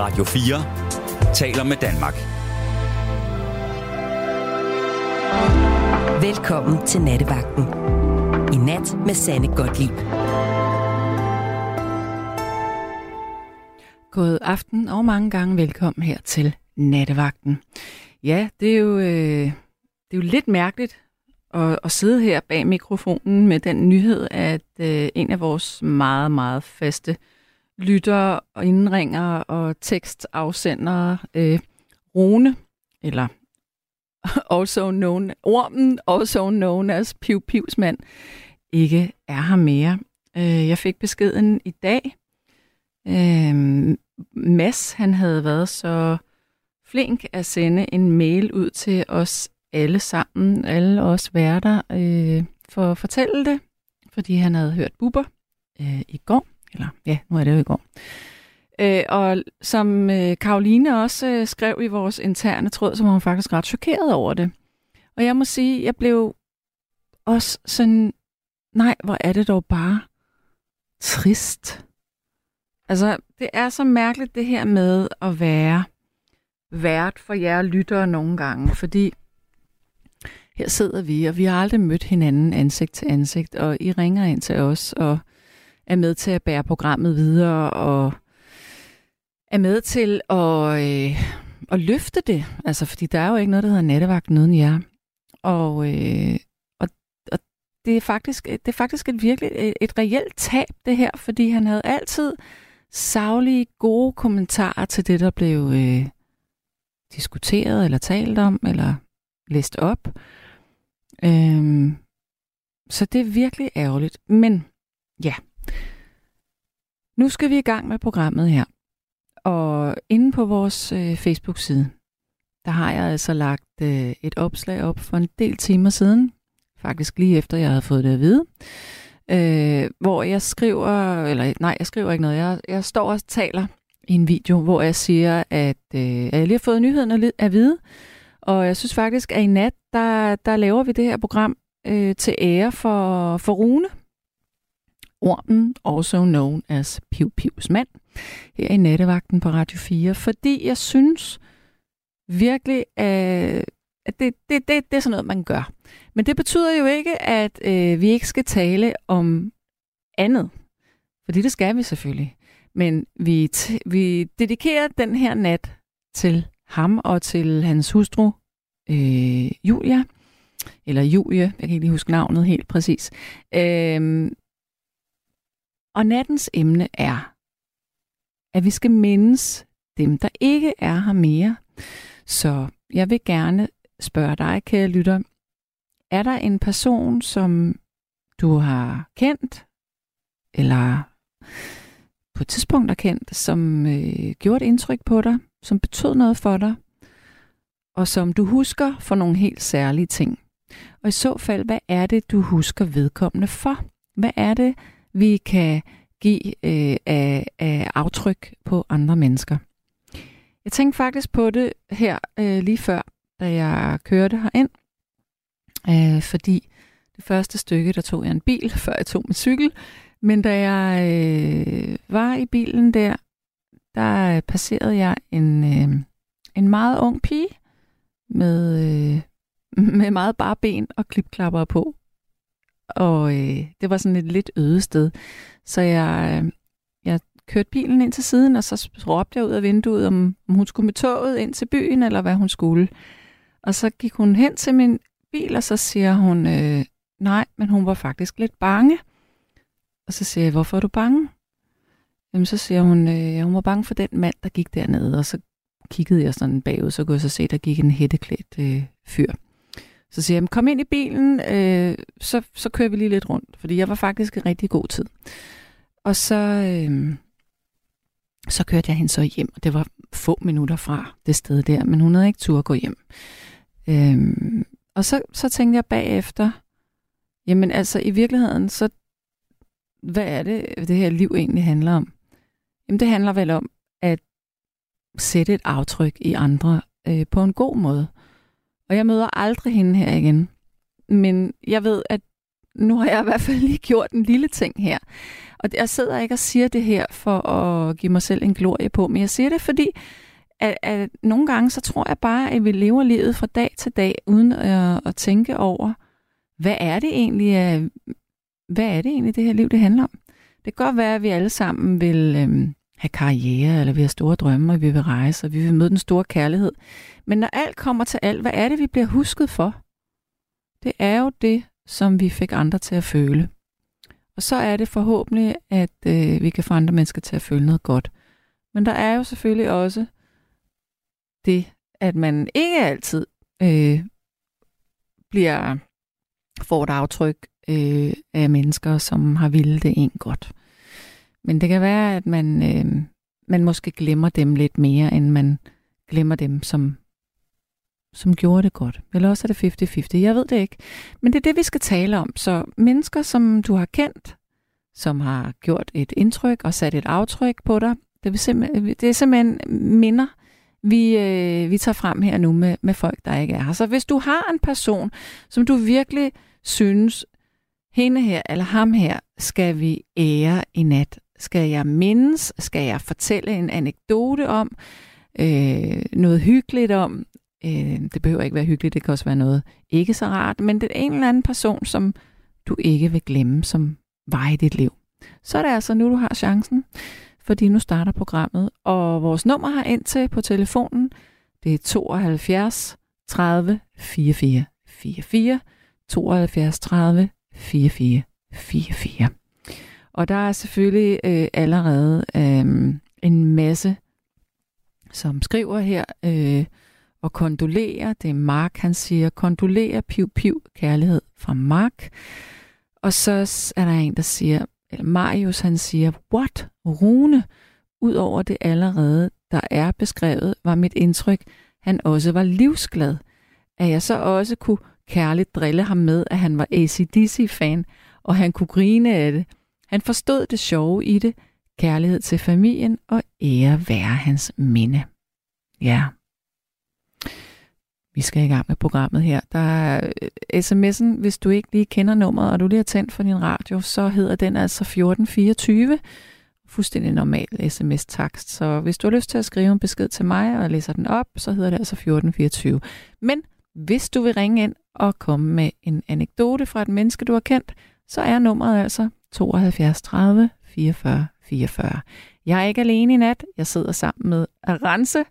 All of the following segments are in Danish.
Radio 4 taler med Danmark. Velkommen til Nattevagten. I nat med Sanne Godtlib. God aften og mange gange velkommen her til Nattevagten. Ja, det er jo, øh, det er jo lidt mærkeligt at, at sidde her bag mikrofonen med den nyhed, at øh, en af vores meget, meget faste lytter og indringer og tekstafsender øh, Rune, eller also known, ormen, also known as Piv Pivs mand, ikke er her mere. Øh, jeg fik beskeden i dag. Øh, Mads, han havde været så flink at sende en mail ud til os alle sammen, alle os værter, øh, for at fortælle det, fordi han havde hørt buber øh, i går, eller ja, nu er det jo i går. Øh, og som øh, Karoline også øh, skrev i vores interne tråd, så var hun faktisk ret chokeret over det. Og jeg må sige, jeg blev også sådan, nej, hvor er det dog bare trist. Altså, det er så mærkeligt det her med at være vært for jer lyttere nogle gange, fordi her sidder vi, og vi har aldrig mødt hinanden ansigt til ansigt, og I ringer ind til os og er med til at bære programmet videre, og er med til at, øh, at løfte det. Altså, fordi der er jo ikke noget, der hedder nattevagt uden jer. Og, øh, og, og det, er faktisk, det er faktisk et virkelig et, et reelt tab, det her, fordi han havde altid savlige, gode kommentarer til det, der blev øh, diskuteret eller talt om, eller læst op. Øhm, så det er virkelig ærgerligt. Men ja, nu skal vi i gang med programmet her. Og inde på vores øh, Facebook-side, der har jeg altså lagt øh, et opslag op for en del timer siden. Faktisk lige efter, jeg havde fået det at vide. Øh, hvor jeg skriver, eller nej, jeg skriver ikke noget. Jeg, jeg står og taler i en video, hvor jeg siger, at, øh, at jeg lige har fået nyheden at vide. Og jeg synes faktisk, at i nat, der, der laver vi det her program øh, til ære for, for Rune. Ormen, also known as Piv Pivs mand, her i nattevagten på Radio 4. Fordi jeg synes virkelig, øh, at det, det, det, det er sådan noget, man gør. Men det betyder jo ikke, at øh, vi ikke skal tale om andet. Fordi det skal vi selvfølgelig. Men vi, vi dedikerer den her nat til ham og til hans hustru, øh, Julia. Eller Julie, jeg kan ikke lige huske navnet helt præcis. Øh, og nattens emne er, at vi skal mindes dem, der ikke er her mere. Så jeg vil gerne spørge dig, kære lytter, er der en person, som du har kendt, eller på et tidspunkt har kendt, som øh, gjorde et indtryk på dig, som betød noget for dig, og som du husker for nogle helt særlige ting? Og i så fald, hvad er det, du husker vedkommende for? Hvad er det, vi kan give øh, af, af aftryk på andre mennesker? Jeg tænkte faktisk på det her øh, lige før, da jeg kørte herind. Øh, fordi det første stykke, der tog jeg en bil, før jeg tog min cykel. Men da jeg øh, var i bilen der, der passerede jeg en, øh, en meget ung pige med, øh, med meget bare ben og klipklapper på. Og øh, det var sådan et lidt øde sted. Så jeg, øh, jeg kørte bilen ind til siden, og så råbte jeg ud af vinduet, om, om hun skulle med toget ind til byen, eller hvad hun skulle. Og så gik hun hen til min bil, og så siger hun, øh, nej, men hun var faktisk lidt bange. Og så siger jeg, hvorfor er du bange? Jamen, så siger hun, øh, hun var bange for den mand, der gik dernede. Og så kiggede jeg sådan bagud, så kunne jeg så se, der gik en hætteklædt øh, fyr. Så siger jeg, kom ind i bilen, øh, så, så kører vi lige lidt rundt. Fordi jeg var faktisk i rigtig god tid. Og så, øh, så kørte jeg hende så hjem, og det var få minutter fra det sted der, men hun havde ikke tur at gå hjem. Øh, og så, så tænkte jeg bagefter, jamen altså i virkeligheden, så hvad er det, det her liv egentlig handler om? Jamen det handler vel om at sætte et aftryk i andre øh, på en god måde. Og jeg møder aldrig hende her igen. Men jeg ved, at nu har jeg i hvert fald lige gjort en lille ting her. Og jeg sidder ikke og siger det her for at give mig selv en glorie på, men jeg siger det, fordi at, at nogle gange, så tror jeg bare, at vi lever livet fra dag til dag, uden at, at tænke over, hvad er det egentlig, øh, hvad er det egentlig, det her liv, det handler om? Det kan godt være, at vi alle sammen vil øhm, have karriere, eller vi har store drømme, og vi vil rejse, og vi vil møde den store kærlighed. Men når alt kommer til alt, hvad er det, vi bliver husket for? Det er jo det, som vi fik andre til at føle. Og så er det forhåbentlig, at øh, vi kan få andre mennesker til at føle noget godt. Men der er jo selvfølgelig også det, at man ikke altid øh, bliver får et aftryk øh, af mennesker, som har ville det en godt. Men det kan være, at man, øh, man måske glemmer dem lidt mere, end man glemmer dem, som, som gjorde det godt. Eller også er det 50-50. Jeg ved det ikke. Men det er det, vi skal tale om. Så mennesker, som du har kendt, som har gjort et indtryk og sat et aftryk på dig, det, er simpelthen, det er simpelthen minder, vi, øh, vi tager frem her nu med, med folk, der ikke er her. Så hvis du har en person, som du virkelig synes, hende her eller ham her skal vi ære i nat, skal jeg mindes, skal jeg fortælle en anekdote om, øh, noget hyggeligt om, øh, det behøver ikke være hyggeligt, det kan også være noget ikke så rart, men det er en eller anden person, som du ikke vil glemme, som var i dit liv. Så er det altså nu, du har chancen fordi nu starter programmet. Og vores nummer har ind til på telefonen, det er 72 30 44 44, 72 30 44 44. Og der er selvfølgelig øh, allerede øh, en masse, som skriver her øh, og kondolerer. Det er Mark, han siger, kondolerer, piv, piv, kærlighed fra Mark. Og så er der en, der siger, eller Marius han siger, what, Rune? Udover det allerede, der er beskrevet, var mit indtryk, han også var livsglad. At jeg så også kunne kærligt drille ham med, at han var ACDC-fan, og han kunne grine af det. Han forstod det sjove i det, kærlighed til familien og ære være hans minde. Ja, vi skal i gang med programmet her. Der er øh, sms'en, hvis du ikke lige kender nummeret, og du lige har tændt for din radio, så hedder den altså 1424. Fuldstændig normal sms-takst. Så hvis du har lyst til at skrive en besked til mig, og læser den op, så hedder det altså 1424. Men hvis du vil ringe ind og komme med en anekdote fra et menneske, du har kendt, så er nummeret altså 72 30 44 44. Jeg er ikke alene i nat. Jeg sidder sammen med Arance,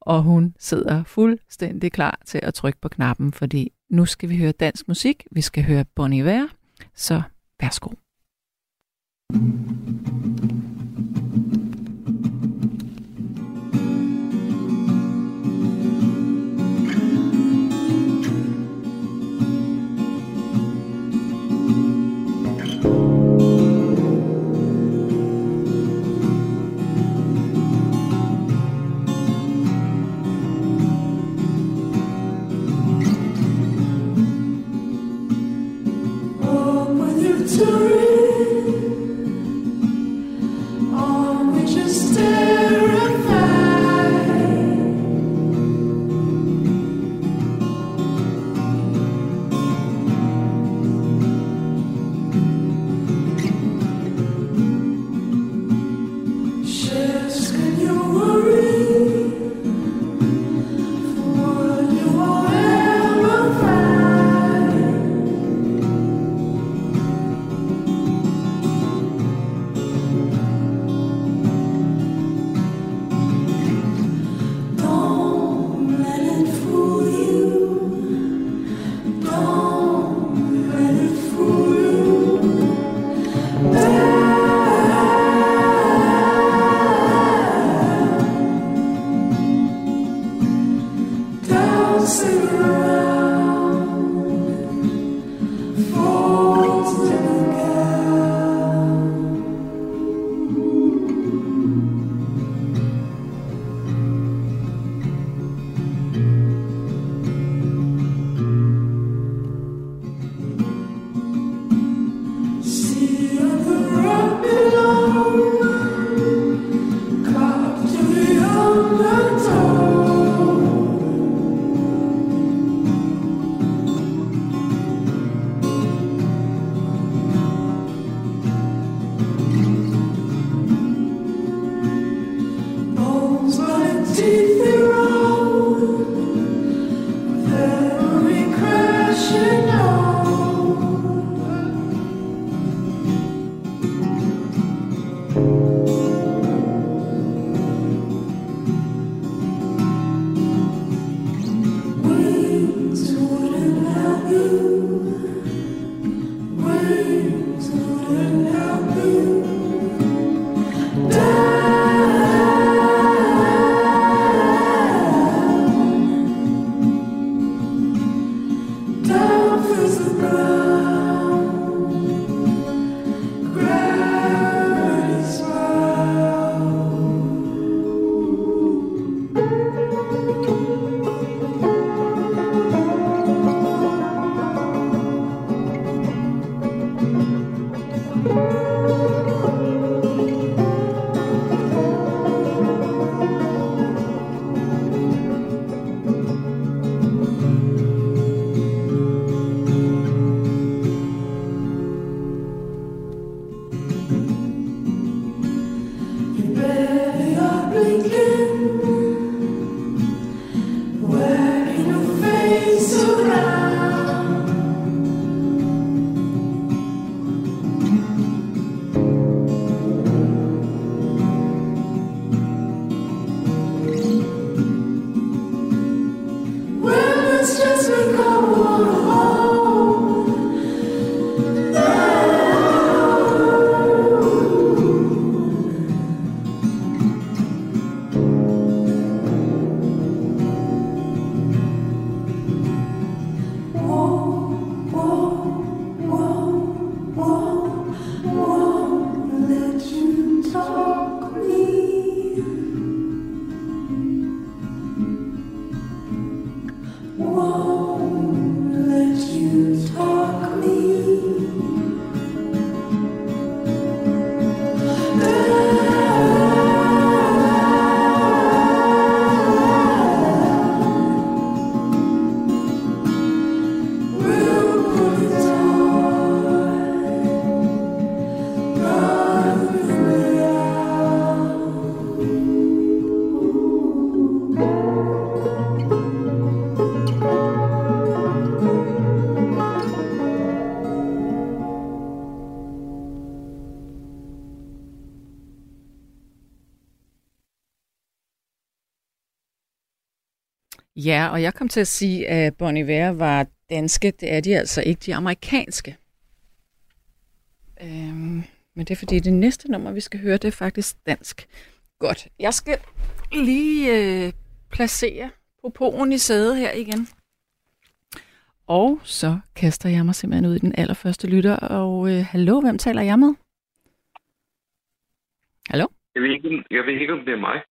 og hun sidder fuldstændig klar til at trykke på knappen, fordi nu skal vi høre dansk musik. Vi skal høre Bon Iver, så værsgo. thank you victory. Ja, og jeg kom til at sige, at Bon Iver var danske. Det er de altså ikke, de amerikanske. Øhm, men det er fordi, det næste nummer, vi skal høre, det er faktisk dansk. Godt. Jeg skal lige øh, placere propoen i sædet her igen. Og så kaster jeg mig simpelthen ud i den allerførste lytter. Og øh, hallo, hvem taler jeg med? Hallo? Jeg ved, ikke, jeg ved ikke, om det er mig.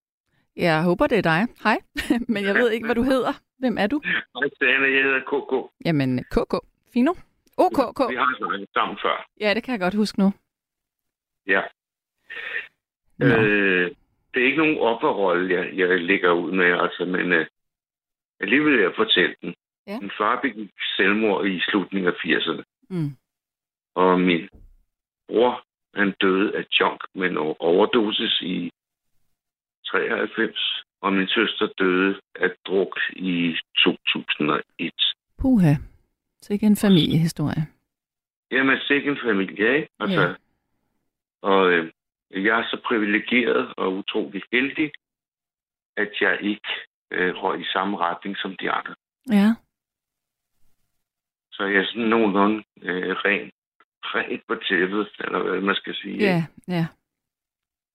Jeg håber, det er dig. Hej. Men jeg ved ikke, hvad du hedder. Hvem er du? Hej, Stane. Jeg hedder KK. Jamen, KK. Fino. OKK. Vi har snakket sammen før. Ja, det kan jeg godt huske nu. Ja. Nå. Øh, det er ikke nogen offerrolle, jeg, jeg ligger ud med, altså, men øh, alligevel vil jeg fortælle den. Ja. Min far begik selvmord i slutningen af 80'erne, Mm. og min bror, han døde af junk med en overdosis i 93, og min søster døde af druk i 2001. Puha. Så ikke en familiehistorie. Jamen, sikke en familie, ikke? Altså, Ja. Og øh, jeg er så privilegeret og utrolig heldig, at jeg ikke øh, røg i samme retning som de andre. Ja. Så jeg er sådan nogenlunde øh, ren, ren på tæppet, eller hvad man skal sige. Ja, ja.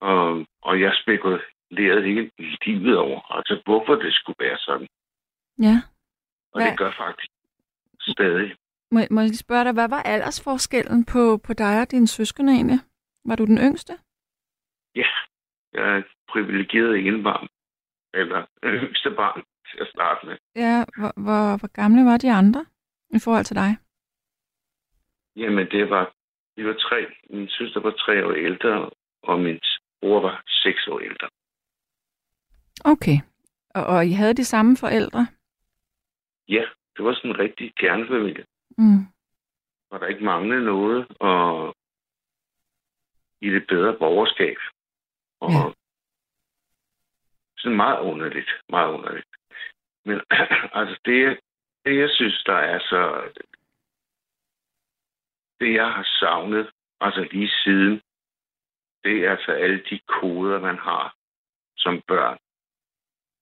Og, og jeg spekulerede hele livet over, altså hvorfor det skulle være sådan. Ja. Og Hvad- det gør faktisk stadig. Må, må jeg spørge dig, hvad var aldersforskellen på, på dig og dine søskende egentlig? Var du den yngste? Ja, jeg er privilegeret enebarn, eller yngste barn til at starte med. Ja, hvor, hvor, hvor gamle var de andre i forhold til dig? Jamen, det var, vi var tre. Min søster var tre år ældre, og min bror var seks år ældre. Okay. Og, og I havde de samme forældre? Ja, det var sådan en rigtig kernefamilie. Mm. Hvor der ikke manglede noget, og i det bedre borgerskab. Og Ja. sådan meget underligt, meget underligt. Men altså, det, det jeg synes, der er så... Det, jeg har savnet, altså lige siden, det er altså alle de koder, man har som børn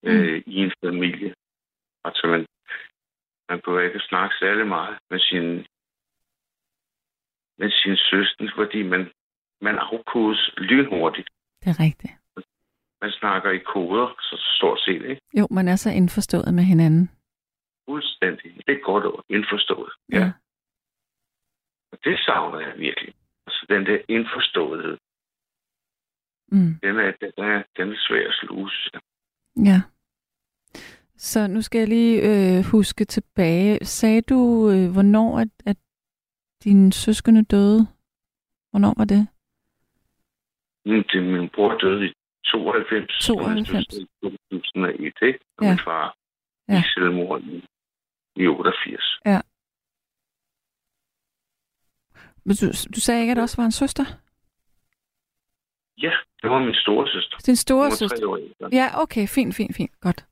Mm. øh, i en familie. Altså, man, man behøver ikke snakke særlig meget med sin, med sin søster, fordi man, man afkodes lynhurtigt. Det er rigtigt. Man snakker i koder, så stort set, ikke? Jo, man er så indforstået med hinanden. Fuldstændig. Det er godt ord. Indforstået. Ja. Ja. Og det savner jeg virkelig. Altså, den der indforståethed, Mm. den er, den er, den er svær at sluge. Ja. Så nu skal jeg lige øh, huske tilbage. Sagde du, øh, hvornår at, at dine søskende døde? Hvornår var det? Mm, Det, min bror døde i 92. 92. Og min søster i 2001, ikke? Og Ja. min far Ja. i selvmord i, i 88. Men du, du sagde ikke, at der også var en søster? Ja, det var min store søster. Din store Hun søster? tre år ældre. Ja, okay, fint, fint, fint. Godt.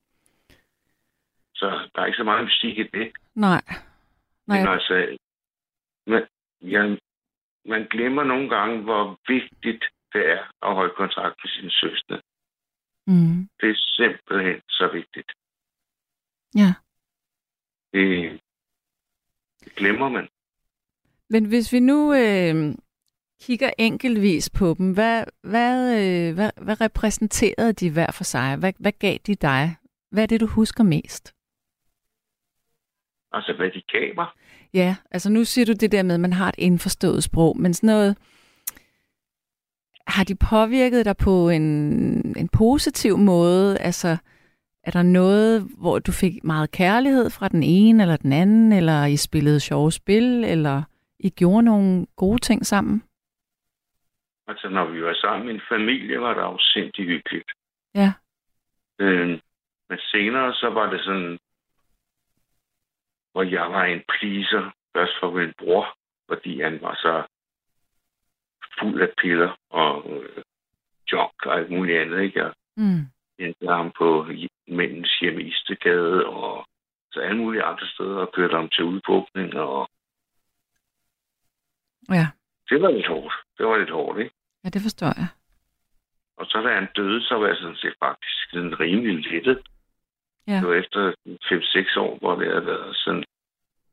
Så der er ikke så meget mystik i det. Nej. Nej, Men altså, man, ja, man glemmer nogle gange, hvor vigtigt det er at holde kontakt med sine søstre. mm, Det er simpelthen så vigtigt. ja. Det, det glemmer man. Men hvis vi nu øh, kigger enkeltvis på dem, hvad, hvad, øh, hvad, hvad repræsenterede de hver for sig? Hvad, hvad gav de dig? Hvad er det, du husker mest? Altså, hvad de gav mig. Ja, altså nu siger du det der med, at man har et indforstået sprog, men sådan noget... Har de påvirket dig på en, en positiv måde? Altså, er der noget, hvor du fik meget kærlighed fra den ene eller den anden, eller I spillede sjove spil, eller I gjorde nogle gode ting sammen? Altså, når vi var sammen en familie, var det sindssygt hyggeligt. Ja. Øh, men senere, så var det sådan, hvor jeg var en pleaser, først for min bror, fordi han var så fuld af piller og øh, junk og alt muligt andet. Ikke? Jeg Mm. hentede ham på mændens hjem i Istegade og så alle mulige andre steder og kørte ham til udbukning. Og Ja. det var lidt hårdt. Det var lidt hårdt, ikke? Ja, det forstår jeg. Og så da han døde, så var jeg sådan set faktisk sådan rimelig lettet. Ja. Det var efter 5-6 år, hvor det havde været sådan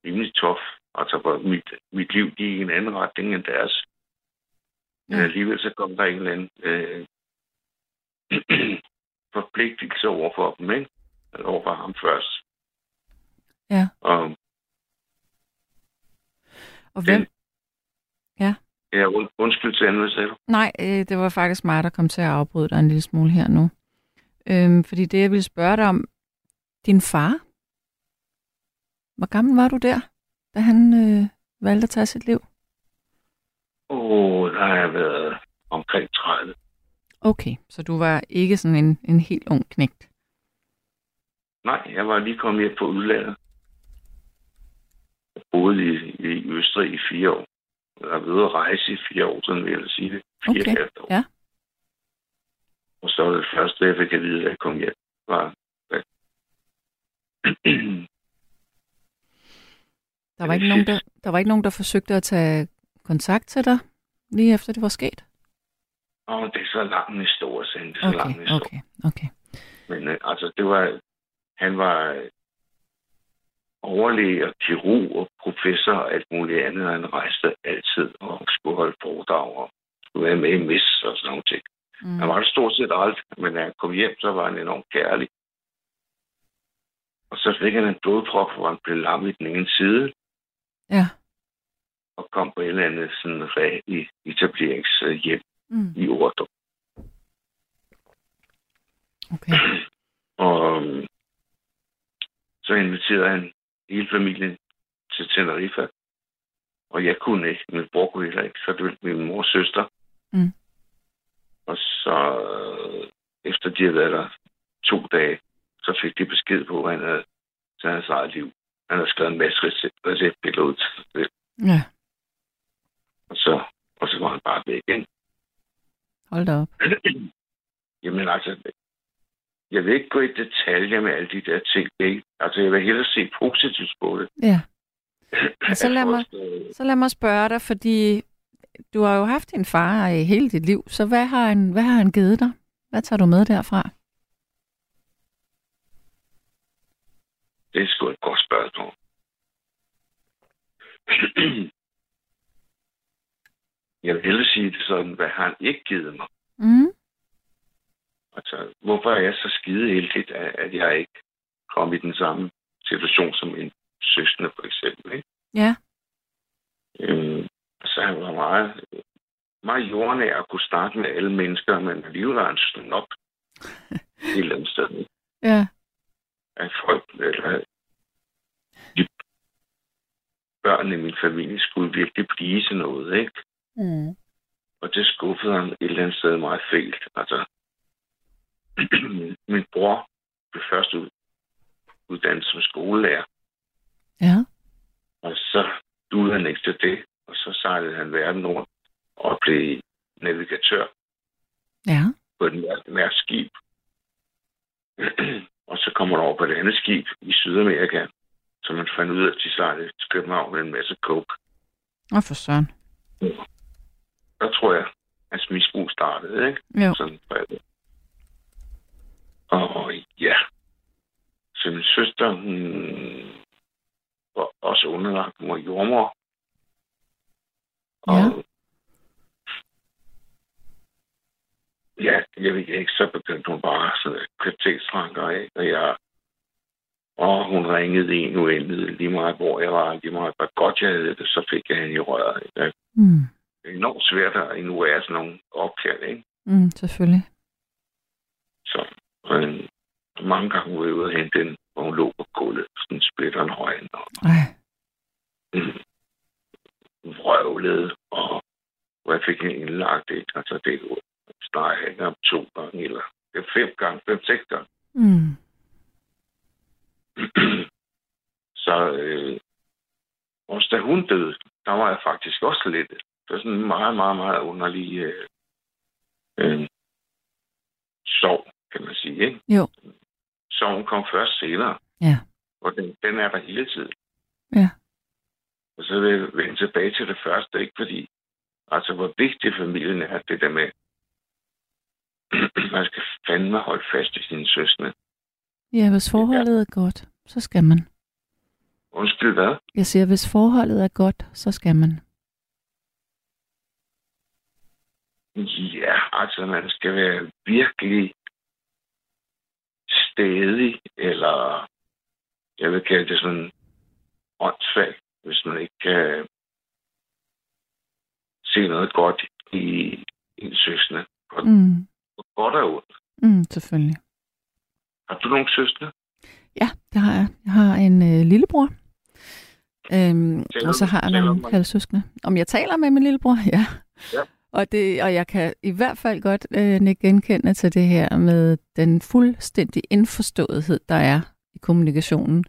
rimelig tof. Altså, hvor mit, mit liv gik i en anden retning end deres. Men Ja. alligevel så kom der en eller anden øh, forpligtelse over for dem, ikke? Eller over for ham først. Ja. Og Og hvem? Den- ja, und, undskyld til anden, sagde du? Nej, øh, det var faktisk mig, der kom til at afbryde dig en lille smule her nu. Øhm, fordi det, jeg ville spørge dig om, din far, hvor gammel var du der, da han øh, valgte at tage sit liv? Åh, oh, der har jeg været omkring 30. Okay, så du var ikke sådan en, en helt ung knægt. Nej, jeg var lige kommet hjem på udlandet. Jeg boede i, i Østrig i fire år. Jeg været ude at rejse i fire år, sådan vil jeg sige det. Fire Okay, halvt år. ja. Og så var det første, jeg fik at vide, at jeg kom hjem, var... at- Der var, ikke nogen, der, der var ikke nogen, der forsøgte at tage kontakt til dig, lige efter det var sket? Åh, det er så lang en historie, han. Det er så lang en Okay, historie. okay, okay. Men øh, altså, det var... Han var overlæge og kirurg og professor og alt muligt andet. Han rejste altid og skulle holde foredrag og skulle være med i mis og sådan nogle ting. Mm. Han var det stort set alt, men da han kom hjem, så var han enormt kærlig. Og så fik han en blodprop, hvor han blev lam i den ene side, Ja. og kom på et eller andet sådan re-etableringshjem Mm. i Ordrup. Okay. Og øhm, så inviterede han hele familien til Tenerife. Og jeg kunne ikke, min bror kunne heller ikke, så det var min mors søster. Mm. Og så øh, efter de havde været der to dage, så fik de besked på, at han havde taget hans eget liv. Han havde skrevet en masse recept- receptbilleder ud til det. Ja, Og så, og så var han bare væk igen. hold da op. Jamen altså, jeg vil ikke gå i detaljer med alle de der ting. Ikke? Altså, jeg vil hellere se positivt på det. Ja. Men så lad mig- øh, Så lad mig spørge dig, fordi du har jo haft din far i hele dit liv, så hvad har han, hvad har han givet dig? Hvad tager du med derfra? Det er sgu et godt spørgsmål. jeg vil hellere sige det sådan, hvad har han ikke givet mig? Mm. Altså, hvorfor er jeg så skide heldigt, at at jeg ikke kom i den samme situation som min søskende, for eksempel. Ikke? Ja. Øhm, så han var meget, meget jordnær at kunne starte med alle mennesker, men alligevel var han snop et eller andet sted. ikke? Ja. At folk, eller de børn i min familie skulle virkelig blive til noget, ikke? Mm. Og det skuffede han et eller andet sted meget fælt. Altså, min bror blev først ud, uddannet som skolelærer, Ja. og så duede han ikke til det, og så sejlede han verden rundt og blev navigatør. Ja. på et mær- mærkt skib. og så kommer du over på et andet skib i Sydamerika, så man fandt ud af, at de sejlede til København med en masse coke. Og for søren. Der tror jeg, at misbrug startede, ikke? Jo. Sådan. Og ja, så min søster, hun var også underlagt, hun var jordmor. Og Ja. ja, jeg ved ikke, så begyndte hun bare sådan kvalitetstranker af, og jeg og hun ringede en uendeligt, lige meget hvor jeg var, lige meget hvor godt jeg havde det, så fik jeg hende i røret. ikke? Mm. Det er enormt svært at ignorere sådan nogle opkald, ikke? Mm, selvfølgelig. Så øh, mange gange var jeg ude og hente den, hvor hun lå på gulvet, sådan splitter en højen, og mm, vrøvlede, og hvor jeg fik hende indlagt, ikke? Altså det snart ikke om to gange, eller det fem gange, fem, seks gange. Mm. så øh, også da hun døde, der var jeg faktisk også lidt. Det var sådan en meget, meget, meget underlig øh, øh, sorg, kan man sige. Ikke? Jo. Sorgen kom først senere. Ja. Og den, den er der hele tiden. Ja. Og så vil jeg vende tilbage til det første, ikke? Fordi, altså, hvor vigtig familien er, det der med, man skal fandme holde fast i sine søstre. Ja, hvis forholdet er godt, så skal man. Undskyld, hvad? Jeg siger, hvis forholdet er godt, så skal man. Ja, altså man skal være virkelig stedig, eller jeg vil kalde det sådan åndssvag, hvis man ikke kan se noget godt i en søsne. Mm. Godt og ondt. Mm, selvfølgelig. Har du nogle søstre? Ja, det har jeg. Jeg har en øh, lillebror. Øhm, Taler og så har jeg nogle halvsøskende. Om jeg taler med min lillebror? Ja. Ja. Og, det, og jeg kan i hvert fald godt øh, genkende til det her med den fuldstændig indforståethed, der er i kommunikationen.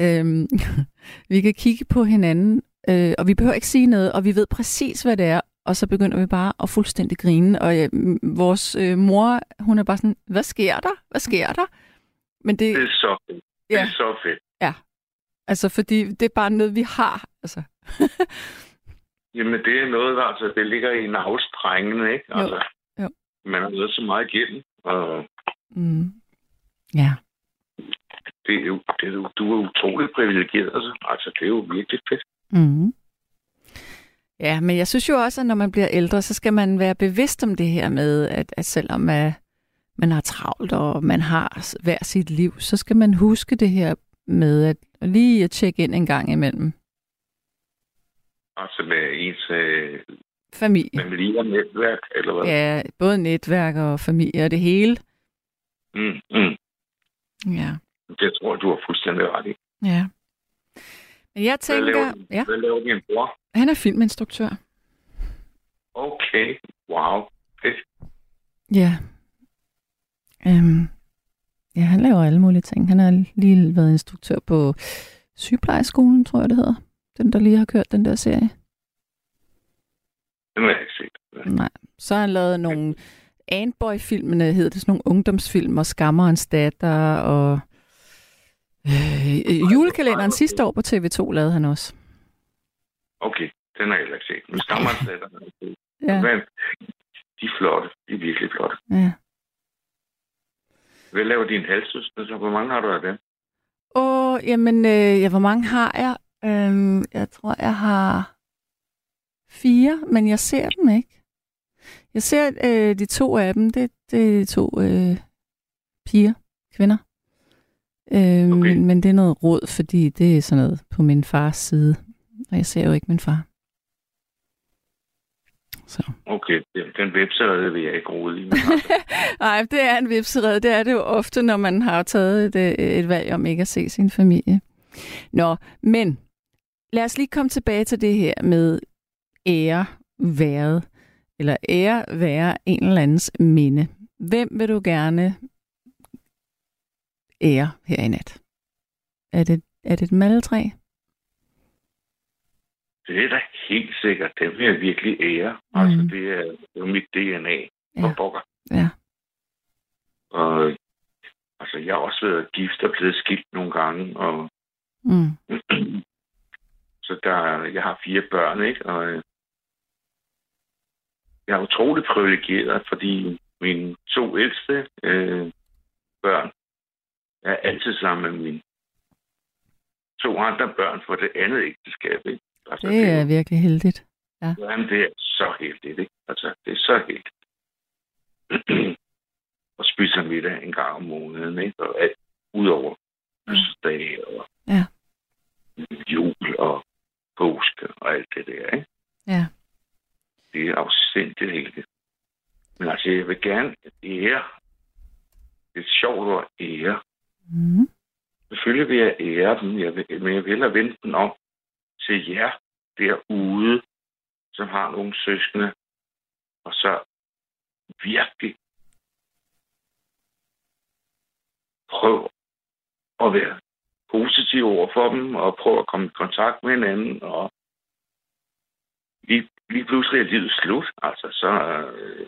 Øhm, vi kan kigge på hinanden, øh, og vi behøver ikke sige noget, og vi ved præcis, hvad det er, og så begynder vi bare at fuldstændig grine. Og øh, vores øh, mor, hun er bare sådan, hvad sker der? Hvad sker der? Men det, Det er så fedt. Det Ja. er så fedt. Altså, fordi det er bare noget, vi har. Altså. Jamen, det er noget, altså, det ligger i navlstrængene, ikke? Jo. Altså, Jo. Man har været så meget igennem, og Mm. Ja. det er jo, det er jo, du er utroligt privilegeret, altså. altså. det er jo virkelig fedt. Mm. Ja, men jeg synes jo også, at når man bliver ældre, så skal man være bevidst om det her med, at, at selvom at man har travlt, og man har hver sit liv, så skal man huske det her med at lige at tjekke ind en gang imellem. Altså med ens øh, Familie. familie og netværk, eller hvad? Ja, både netværk og familie og det hele. Mm, mm. Ja. Det tror du har fuldstændig ret i. Ja. Men jeg Hvad laver, tænker, din- ja, hvad laver din bror? han er filminstruktør. Okay, wow. Fedt. Ja. Øhm, ja, han laver alle mulige ting. Han har lige været instruktør på sygeplejeskolen, tror jeg det hedder. Den, der lige har kørt den der serie. Det må jeg ikke se. Nej. Så har han lavet nogle Antboy-filmene, hedder det sådan nogle ungdomsfilm, og Skammerens datter, og øh, øh, julekalenderen sidste år på TV2 lavede han også. Okay, den har jeg heller ikke set. Men stammerensletter har jeg set. Ja, Men de er flotte. De er virkelig flotte. ja. Hvad laver din halvsøster? Så hvor mange har du af dem? Åh, jamen, øh, ja, hvor mange har jeg? Øhm, jeg tror, jeg har fire, men jeg ser dem ikke. Jeg ser øh, de to af dem, det, det er to øh, piger, kvinder. Øh, Okay. men, det er noget råd, fordi det er sådan noget på min fars side. Og jeg ser jo ikke min far. Så. Okay, den, webserie vil jeg ikke rode i. Nej, det er en vipserede. Det er det jo ofte, når man har taget et, øh, et valg om ikke at se sin familie. Nå, men lad os lige komme tilbage til det her med ære været, eller ære være en eller andens minde. Hvem vil du gerne ære her i nat? Er det, er det et maltræ? det er da helt sikkert. Den vil jeg virkelig ære. Altså, Mm. det er, det er jo mit DNA. Ja. For pokker. Ja. Og altså, jeg har også været gift og blevet skilt nogle gange, og Mm. så der, jeg har fire børn, ikke? Og øh, jeg er utroligt privilegeret, fordi mine to ældste øh, børn er altid sammen med mine to andre børn for det andet ægteskab, ikke? Altså, Det er virkelig heldigt. Jamen, det er så heldigt, ikke? Altså, det er så heldigt. og spiser middag en gang om måneden, ikke? Og alt, udover fødselsdage og Ja. jul og påske og alt det der, ikke? Ja. Det er afsindigt heldigt. Men altså, jeg vil gerne ære. Det er et sjovt ord, ære. Mm. Selvfølgelig vil jeg ære dem, jeg vil, men jeg vil hellere vente den om til jer derude, som har nogle søskende, og så virkelig prøv at være positiv over for dem, og prøv at komme i kontakt med hinanden, og lige, lige pludselig er livet slut. Altså, så, øh,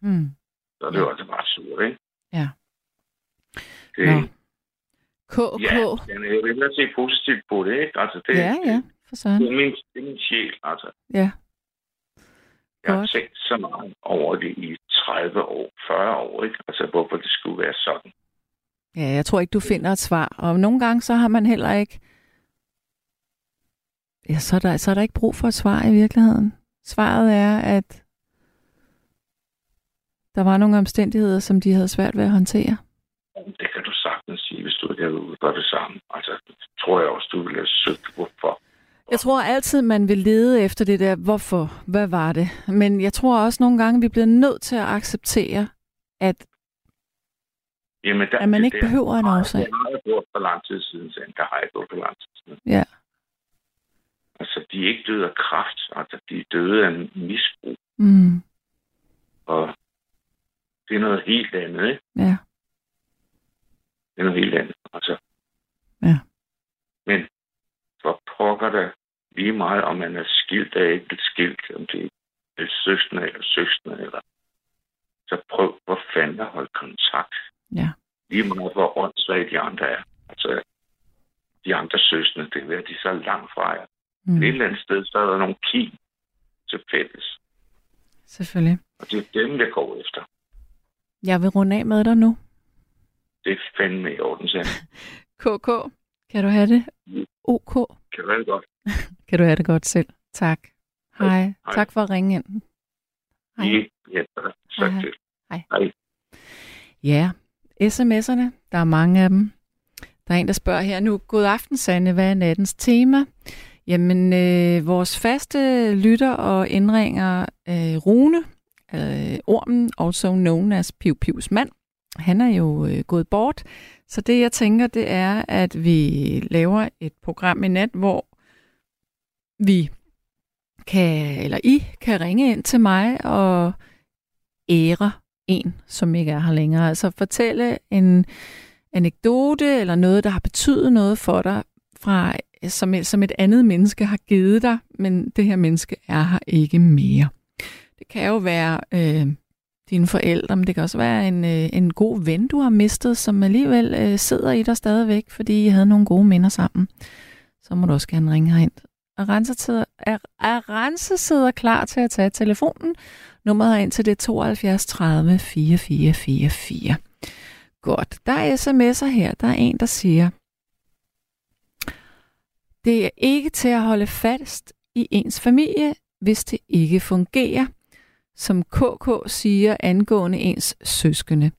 Mm. så er det jo altså bare surt, ikke? Ja. Det, Nå. KK. Ja, jeg vil hellere se positivt på det, ikke? Altså, det, Ja, ja, for søren. Det er min, det er min sjæl, altså. Ja. Jeg har tænkt så meget over det i 30 år, 40 år, ikke? Altså, hvorfor det skulle være sådan. Ja, jeg tror ikke, du finder et svar. Og nogle gange, så har man heller ikke... Ja, så er, der, så er der ikke brug for et svar i virkeligheden. Svaret er, at der var nogle omstændigheder, som de havde svært ved at håndtere. Det kan du sagtens sige, hvis du ikke havde for det samme. Altså, det tror jeg også, du ville have søgt, hvorfor. Jeg tror altid, man vil lede efter det der, hvorfor, hvad var det? Men jeg tror også nogle gange, vi bliver nødt til at acceptere, at, Jamen, der, at man ikke der, behøver en årsag. Det har jeg gjort for lang tid siden, sagde. Der har jeg gjort for lang tid siden. Ja. Altså, de er ikke døde af kræft. Altså, de er døde af misbrug. Mm, Og det er noget helt andet, ikke? ja, Det er noget helt andet. Altså. Ja. Men for pokker der lige meget, om man er skilt eller ikke skilt, om det er søskende eller søskende, eller så prøv for fanden at holde kontakt. Ja. Lige meget, hvor åndssvage de andre er. Altså, de andre søskende, det være, de er så langt fra jer. Mm. Et eller andet sted, så er der nogle kim til fælles. selvfølgelig. Og det er dem, jeg går efter. Jeg vil runde af med dig nu. Det er fandme i orden, han. KK, kan du have det? OK, Kan du have det godt? kan du have det godt selv. Tak. Hej. Hej. Tak for at ringe ind. Hej. Hej. til. Hej. Hej. Ja, sms'erne, der er mange af dem. Der er en, der spørger her nu, God aften, Sanne, hvad er nattens tema? Jamen, øh, vores faste lytter og indringer øh, Rune, øh, ormen, also known as Piu Pius mand, han er jo øh, gået bort. Så det, jeg tænker, det er, at vi laver et program i nat, hvor vi kan, eller I kan ringe ind til mig og ære en, som ikke er her længere. Altså fortælle en anekdote eller noget, der har betydet noget for dig, fra, som, som et andet menneske har givet dig, men det her menneske er her ikke mere. Det kan jo være øh, dine forældre, men det kan også være en, øh, en god ven, du har mistet, som alligevel øh, sidder i dig stadigvæk, fordi I havde nogle gode minder sammen. Så må du også gerne ringe herind. Arance sidder, Arance sidder klar til at tage telefonen. Nummeret ind til det 72 30 4444. Godt. Der er sms'er her. Der er en, der siger, det er ikke til at holde fast i ens familie, hvis det ikke fungerer, som KK siger angående ens søskende.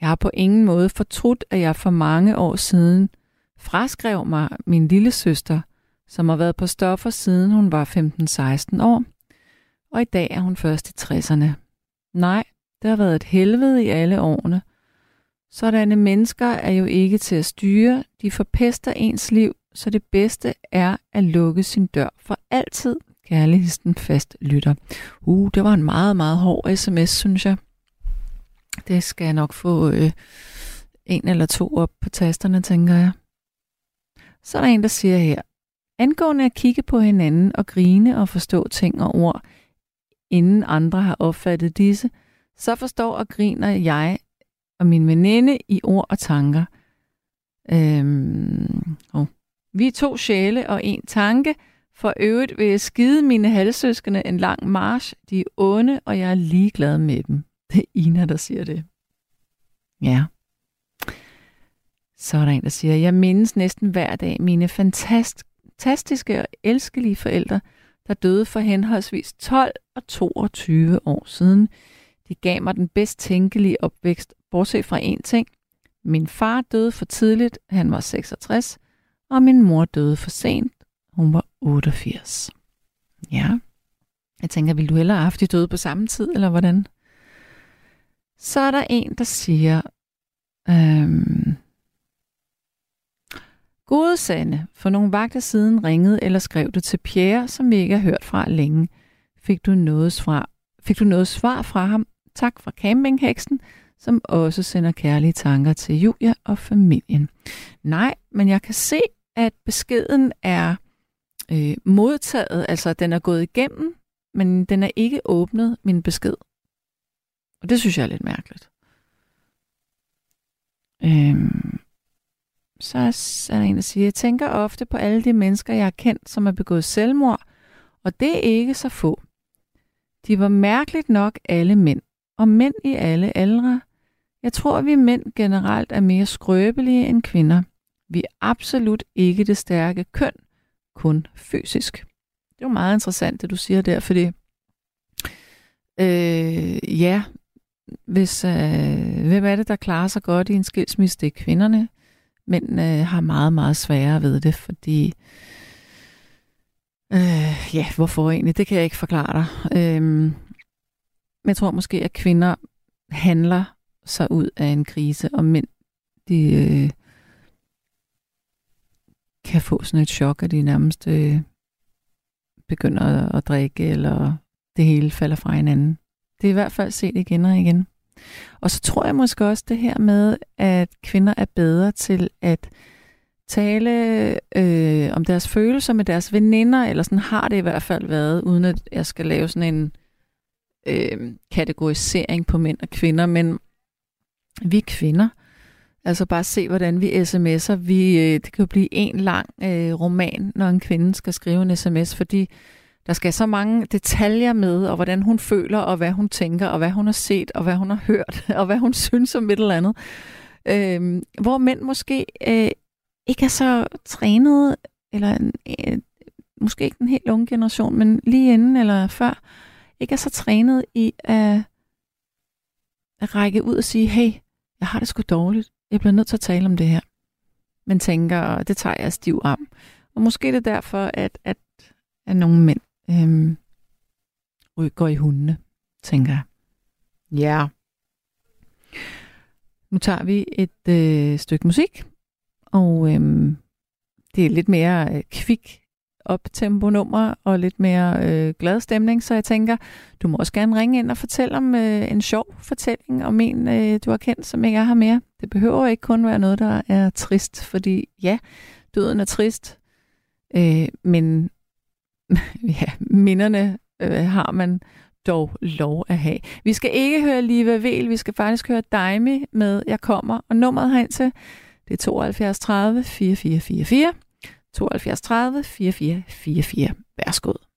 Jeg har på ingen måde fortrudt, at jeg for mange år siden fraskrev mig min lille søster, som har været på stoffer siden hun var 15-16 år, og i dag er hun først i 60'erne. Nej, det har været et helvede i alle årene. Sådanne mennesker er jo ikke til at styre, de forpester ens liv, så det bedste er at lukke sin dør for altid. Kærligheden fast lytter. Uh, det var en meget, meget hård sms, synes jeg. Det skal jeg nok få øh, en eller to op på tasterne, tænker jeg. Så er der en, der siger her, angående at kigge på hinanden og grine og forstå ting og ord, inden andre har opfattet disse, så forstår og griner jeg og min veninde i ord og tanker. Øhm, oh. Vi er to sjæle og en tanke. For øvrigt vil jeg skide mine halvsøskende en lang march. De er onde, og jeg er ligeglad med dem. Det er Ina, der siger det. Ja. Så er der en, der siger, jeg mindes næsten hver dag mine fantastiske og elskelige forældre, der døde for henholdsvis 12 og 22 år siden. De gav mig den bedst tænkelige opvækst, bortset fra én ting. Min far døde for tidligt, han var 66, og min mor døde for sent, hun var 88. Ja. Jeg tænker, vil du hellere have haft de døde på samme tid, eller hvordan? Så er der en, der siger, øhm, Gode Sande, for nogle vagter siden ringede eller skrev du til Pierre, som vi ikke har hørt fra længe. Fik du noget, fra, fik du noget svar fra ham? Tak fra campingheksen, som også sender kærlige tanker til Julia og familien. Nej, men jeg kan se, at beskeden er øh, modtaget, altså den er gået igennem, men den er ikke åbnet, min besked. Og det synes jeg er lidt mærkeligt. Øhm, så er der en, der siger, jeg tænker ofte på alle de mennesker, jeg har kendt, som har begået selvmord, og det er ikke så få. De var mærkeligt nok alle mænd, og mænd i alle aldre. Jeg tror, at vi mænd generelt er mere skrøbelige end kvinder. Vi er absolut ikke det stærke køn, kun fysisk. Det er jo meget interessant, det du siger der, fordi øh, ja, hvis, øh, hvem er det, der klarer sig godt i en skilsmisse? Det er kvinderne. Mænd øh, har meget, meget sværere ved det, fordi øh, ja, hvorfor egentlig? Det kan jeg ikke forklare dig. Øh, men jeg tror måske, at kvinder handler sig ud af en krise, og mænd, de øh, kan få sådan et chok, at de nærmest øh, begynder at, at drikke, eller det hele falder fra hinanden. Det er i hvert fald set igen og igen. Og så tror jeg måske også det her med, at kvinder er bedre til at tale øh, om deres følelser med deres veninder, eller sådan har det i hvert fald været, uden at jeg skal lave sådan en øh, kategorisering på mænd og kvinder, men vi kvinder, altså bare se, hvordan vi sms'er, vi, øh, det kan jo blive en lang øh, roman, når en kvinde skal skrive en sms, fordi der skal så mange detaljer med, og hvordan hun føler, og hvad hun tænker, og hvad hun har set, og hvad hun har hørt, og hvad hun synes om et eller andet. Øh, hvor mænd måske øh, ikke er så trænet, eller øh, måske ikke den helt unge generation, men lige inden eller før, ikke er så trænet i at, at række ud og sige, hey, jeg har det sgu dårligt, jeg bliver nødt til at tale om det her. Men tænker, det tager jeg stiv om. Og måske det er derfor, at, at, at nogle mænd øhm, går i hundene, tænker jeg. Ja. Nu tager vi et øh, stykke musik, og øhm, det er lidt mere øh, kvik op-tempo nummer og lidt mere øh, glad stemning, så jeg tænker, du må også gerne ringe ind og fortælle om øh, en sjov fortælling om en, øh, du har kendt, som ikke er her mere. Det behøver ikke kun være noget, der er trist, fordi ja, døden er trist, øh, men ja, minderne øh, har man dog lov at have. Vi skal ikke høre Liva Vel, vi skal faktisk høre Dime med Jeg kommer, og nummeret herind til, det er 72 30 4444. 72 30 4444. Værsgod.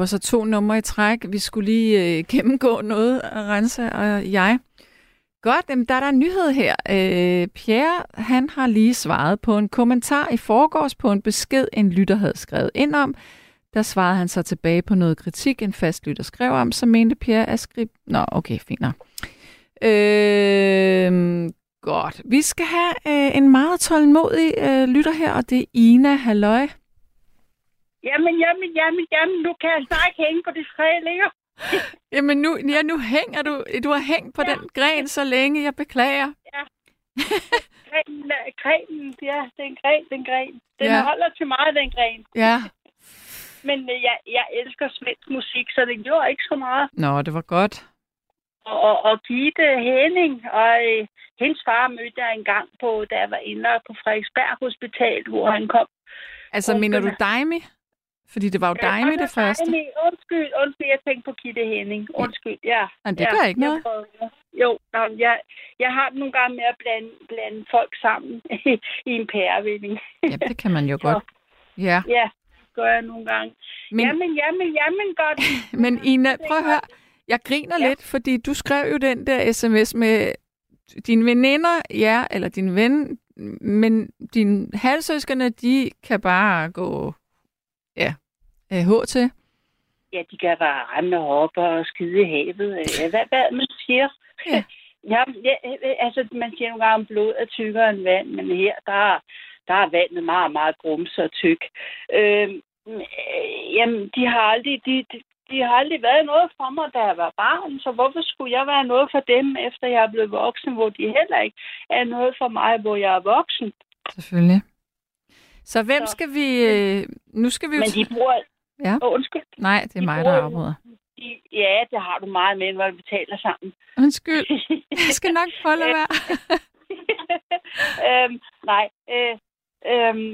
Var så to numre i træk. Vi skulle lige øh, gennemgå noget, Rense og jeg. Godt, jamen, der er der en nyhed her. Øh, Pierre, han har lige svaret på en kommentar i forgårs på en besked, en lytter havde skrevet ind om. Der svarede han så tilbage på noget kritik, en fast lytter skrev om, så mente Pierre at skrive... Nå, okay, fint nok. Øh, godt. Vi skal have øh, en meget tålmodig øh, lytter her, og det er Ina Halløj. Jamen, jamen, jamen, jamen, nu kan jeg snart ikke hænge på de tre længere. Jamen nu, ja, nu hænger du, du har hængt på ja. den gren så længe, jeg beklager. Grenen, er- grenen, ja, det er en gren, den gren. Den Ja. ja. holder til meget, den gren. Ja. Men øh, jeg, jeg elsker svensk musik, så det gjorde ikke så meget. Nå, det var godt. Og, og, og Gitte Henning, og øh, hendes far mødte jeg engang på, da jeg var inde på Frederiksberg Hospital, hvor han kom. Altså, Hun mener du Daimi? Fordi det var jo Daimi det første. Nej, undskyld, undskyld, jeg tænkte på Gitte Henning. Undskyld, ja. Men det ja, gør ikke jeg noget. prøvede. Jo, nå, jeg, jeg har det nogle gange med at blande, blande folk sammen i en pærevinding. Ja, det kan man jo godt. Ja, Ja, det gør jeg nogle gange. men, Men... Jamen, jamen, jamen, godt. men Ina, prøv at høre. Jeg griner Ja. lidt, fordi du skrev jo den der sms med dine veninder, ja, eller din ven, men dine halvsøskerne, de kan bare gå, ja, øh, H til. Ja, de kan bare rende og hoppe og skide i havet. Ja, hvad, hvad man siger? Ja. Ja, ja, øh, altså, man siger nogle gange, at blod er tykkere end vand, men her, der, der er vandet meget, meget grumset og tyk. Øhm, øh, jamen, de har aldrig, de, de, de har aldrig været noget for mig, da jeg var barn, så hvorfor skulle jeg være noget for dem, efter jeg er blevet voksen, hvor de heller ikke er noget for mig, hvor jeg er voksen? Selvfølgelig. Så hvem Så- skal vi... Øh, nu skal vi jo... Men de bruger... Ja. Åh, undskyld. Nej, det er de mig, bruger der afbryder. De, ja, det har du meget med, når vi betaler sammen. Undskyld. Jeg skal nok prøve at være. øhm, nej. Øh, øhm,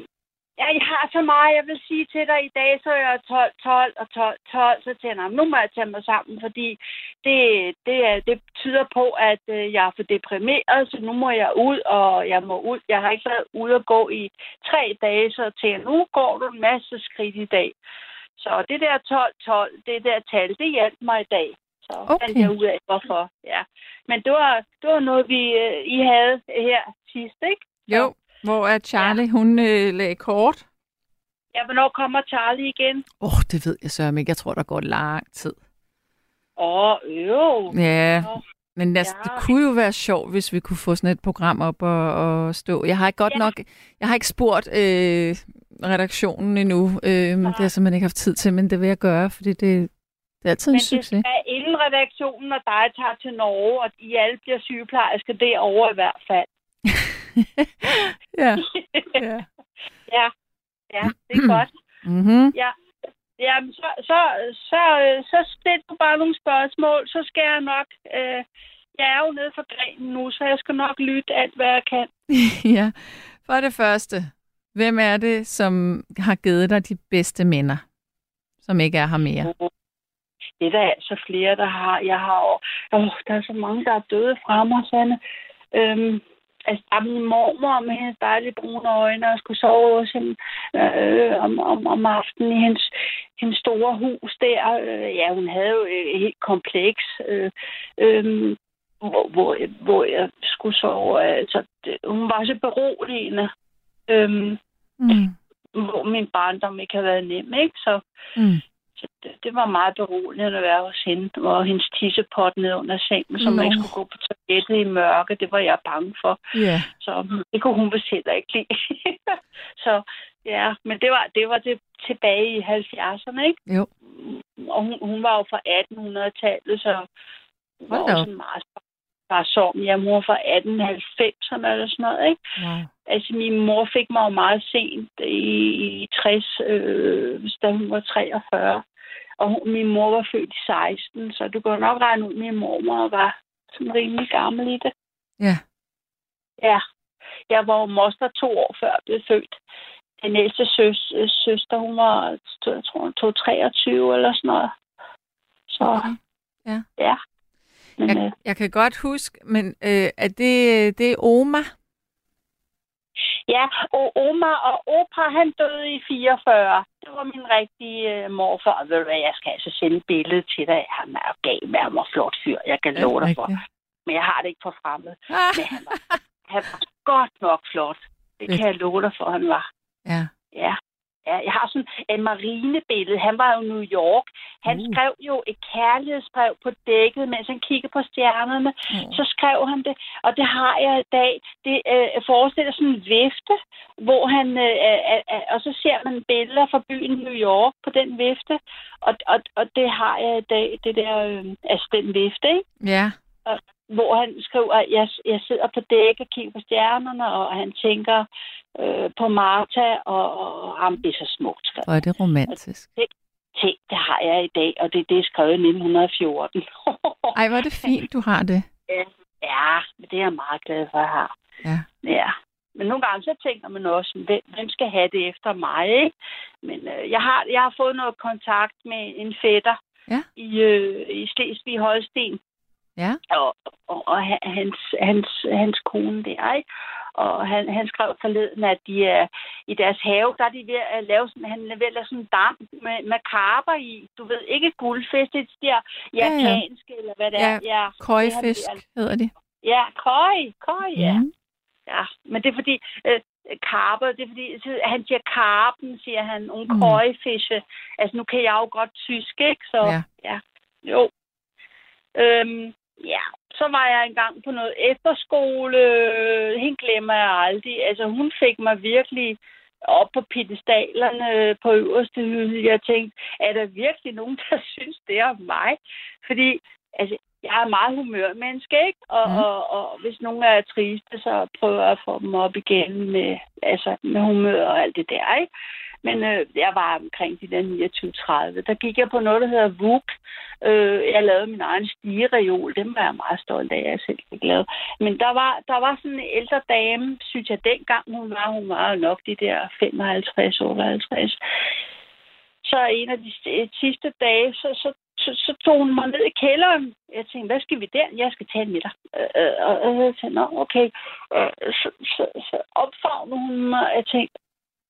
ja, jeg har så meget, jeg vil sige til dig i dag, så er jeg 12, 12 og 12, 12, så tænker jeg, nu må jeg tage mig sammen, fordi det, det, er, det tyder på, at øh, jeg er for deprimeret, så nu må jeg ud, og jeg må ud. Jeg har ikke været ude og gå i tre dage, så tænker jeg, nu går du en masse skridt i dag. Så det der 12-12, det der tal, det hjalp mig i dag. Så Okay. okay. fandt jeg ud af, hvorfor. Ja. Men det var, det var noget, vi øh, I havde her sidst, ikke? Jo, hvor er Charlie, hun øh, lagde kort. Ja, hvornår kommer Charlie igen? Åh, oh, det ved jeg så ikke. Jeg tror, der går lang tid. Åh, øv. Ja, Nå. men altså, Ja. det kunne jo være sjovt, hvis vi kunne få sådan et program op og, og stå. Jeg har ikke godt Ja. nok, jeg har ikke spurgt øh, redaktionen endnu. Øh, det har jeg simpelthen ikke haft tid til, men det vil jeg gøre, fordi det, det er altid en Men det succes. skal inden redaktionen og dig tager til Norge, og I alle bliver sygeplejersker derovre i hvert fald. Ja. ja. ja, ja, det er godt. Mm-hmm. Jamen, så, så, så, så stil du bare nogle spørgsmål, så skal jeg nok... Øh, jeg er jo nede for grenen nu, så jeg skal nok lytte alt, hvad jeg kan. ja. For det første, hvem er det, som har givet dig de bedste minder, som ikke er her mere? Det er der altså flere, der har. Jeg har jo- åh, der er så mange, der er døde fra mig, Sanne. Øhm, altså, min mormor med hendes dejlige brune øjne, og skulle sove hos hende øh, om, om, om aftenen i hendes, hendes store hus der. Øh, ja, hun havde jo et helt kompleks, øh, øh, hvor, hvor, hvor jeg skulle sove. Altså, det, hun var så beroligende. Øh, Mm. hvor min barndom ikke har været nem, ikke? Så, Mm. Så det, det var meget beroligende at være hos hende. Og hendes tissepot nede under sengen, så man ikke skulle gå på toilettet i mørke, det var jeg bange for. Ja. Så det kunne hun vist heller ikke lide. så ja, men det var, det var det tilbage i 70'erne, ikke? Jo. Og hun, hun var jo fra 1800-tallet, så hun var sådan meget var sådan. Jamen, hun var fra 1890'erne eller sådan noget, ikke? Wow. Altså, min mor fik mig jo meget sent i, i 60, øh, da hun var 43. Og hun, min mor var født i 16, så du kan jo nok regne ud, at min mormor var sådan rimelig gammel i det. Ja. Ja. Jeg var jo moster to år før jeg blev født. Den ældste søs, øh, søster, hun var, jeg tror, hun tog 23 eller sådan noget. Så, Okay. Ja. ja. Men, Jeg, øh, jeg kan godt huske, men øh, er det, det er Oma? Ja, og Oma og Opa, han døde i 44. Det var min rigtige øh, morfar. Og Ved du hvad, jeg skal altså sende et billede til dig. Han er gal med ham og flot fyr. Jeg kan love dig for. Men jeg har det ikke for fremmed. Ah, Men han var, han var godt nok flot. Det kan jeg love dig for, han var. ja. Ja. Ja, jeg har sådan et marinebillede. Han var jo i New York. Han uh. skrev jo et kærlighedsbrev på dækket, mens han kiggede på stjernerne. Oh. Så skrev han det, og det har jeg i dag. Det øh, forestiller sådan en vifte, hvor han, øh, øh, øh, og så ser man billeder fra byen New York på den vifte, og, og, og det har jeg i dag, det der, øh, altså den vifte, ikke? Ja. Hvor han skriver, at jeg, jeg sidder på dæk og kigger på stjernerne, og han tænker øh, på Martha, og, og ham det er så smukt skrevet. Hvor er det romantisk. Tænk, det har jeg i dag, og det, det er skrevet i 1914. Ej, hvor er det fint, du har det. ja, men det er jeg meget glad for, at jeg har. Ja. Ja. Men nogle gange så tænker man også, hvem, hvem skal have det efter mig, ikke? Men øh, jeg, har, jeg har fået noget kontakt med en fætter Ja. i, øh, i Slesvig Holsten, Ja. og, og, og ha- hans, hans, hans kone der, ikke? Og han, han skrev forleden, at de er i deres have, der er de ved at lave sådan, han er ved at lave sådan en dam med, med karper i. Du ved, ikke guldfisk, det er de der ja. japanske, eller hvad det er. Ja, Ja, Køjfisk det hedder de. Ja, køj, køj, ja. Mhm. Ja, men det er fordi, øh, karper, det er fordi, han siger karpen, siger han, Mm. mm. køjfische. Altså, nu kan jeg jo godt tysk, ikke? Så, Ja. ja. Jo. Øhm, ja, så var jeg engang på noget efterskole. Hende glemmer jeg aldrig. Altså, hun fik mig virkelig op på pedestalerne på øverste hylde. Jeg tænkte, er der virkelig nogen, der synes, det er mig? Fordi, altså, jeg er meget humørmenneske, ikke? Og, mm. og, og hvis nogen er triste, så prøver jeg at få dem op igen med, altså, med humør og alt det der, ikke? Men øh, jeg var omkring de der 29-30. Der gik jeg på noget, der hedder VUK. Øh, jeg lavede min egen stigereol. Den var jeg meget stolt af, at jeg selv fik lavet. Men der var, der var sådan en ældre dame, synes jeg dengang hun var. Hun var jo nok de der 55-58. Så en af de øh, sidste dage, så, så, så, så tog hun mig ned i kælderen. Jeg tænkte, hvad skal vi der? Jeg skal tale med dig. Øh, øh, og og jeg tænkte, nå, okay. Øh, så, så, så opfavnede hun mig. Jeg tænkte,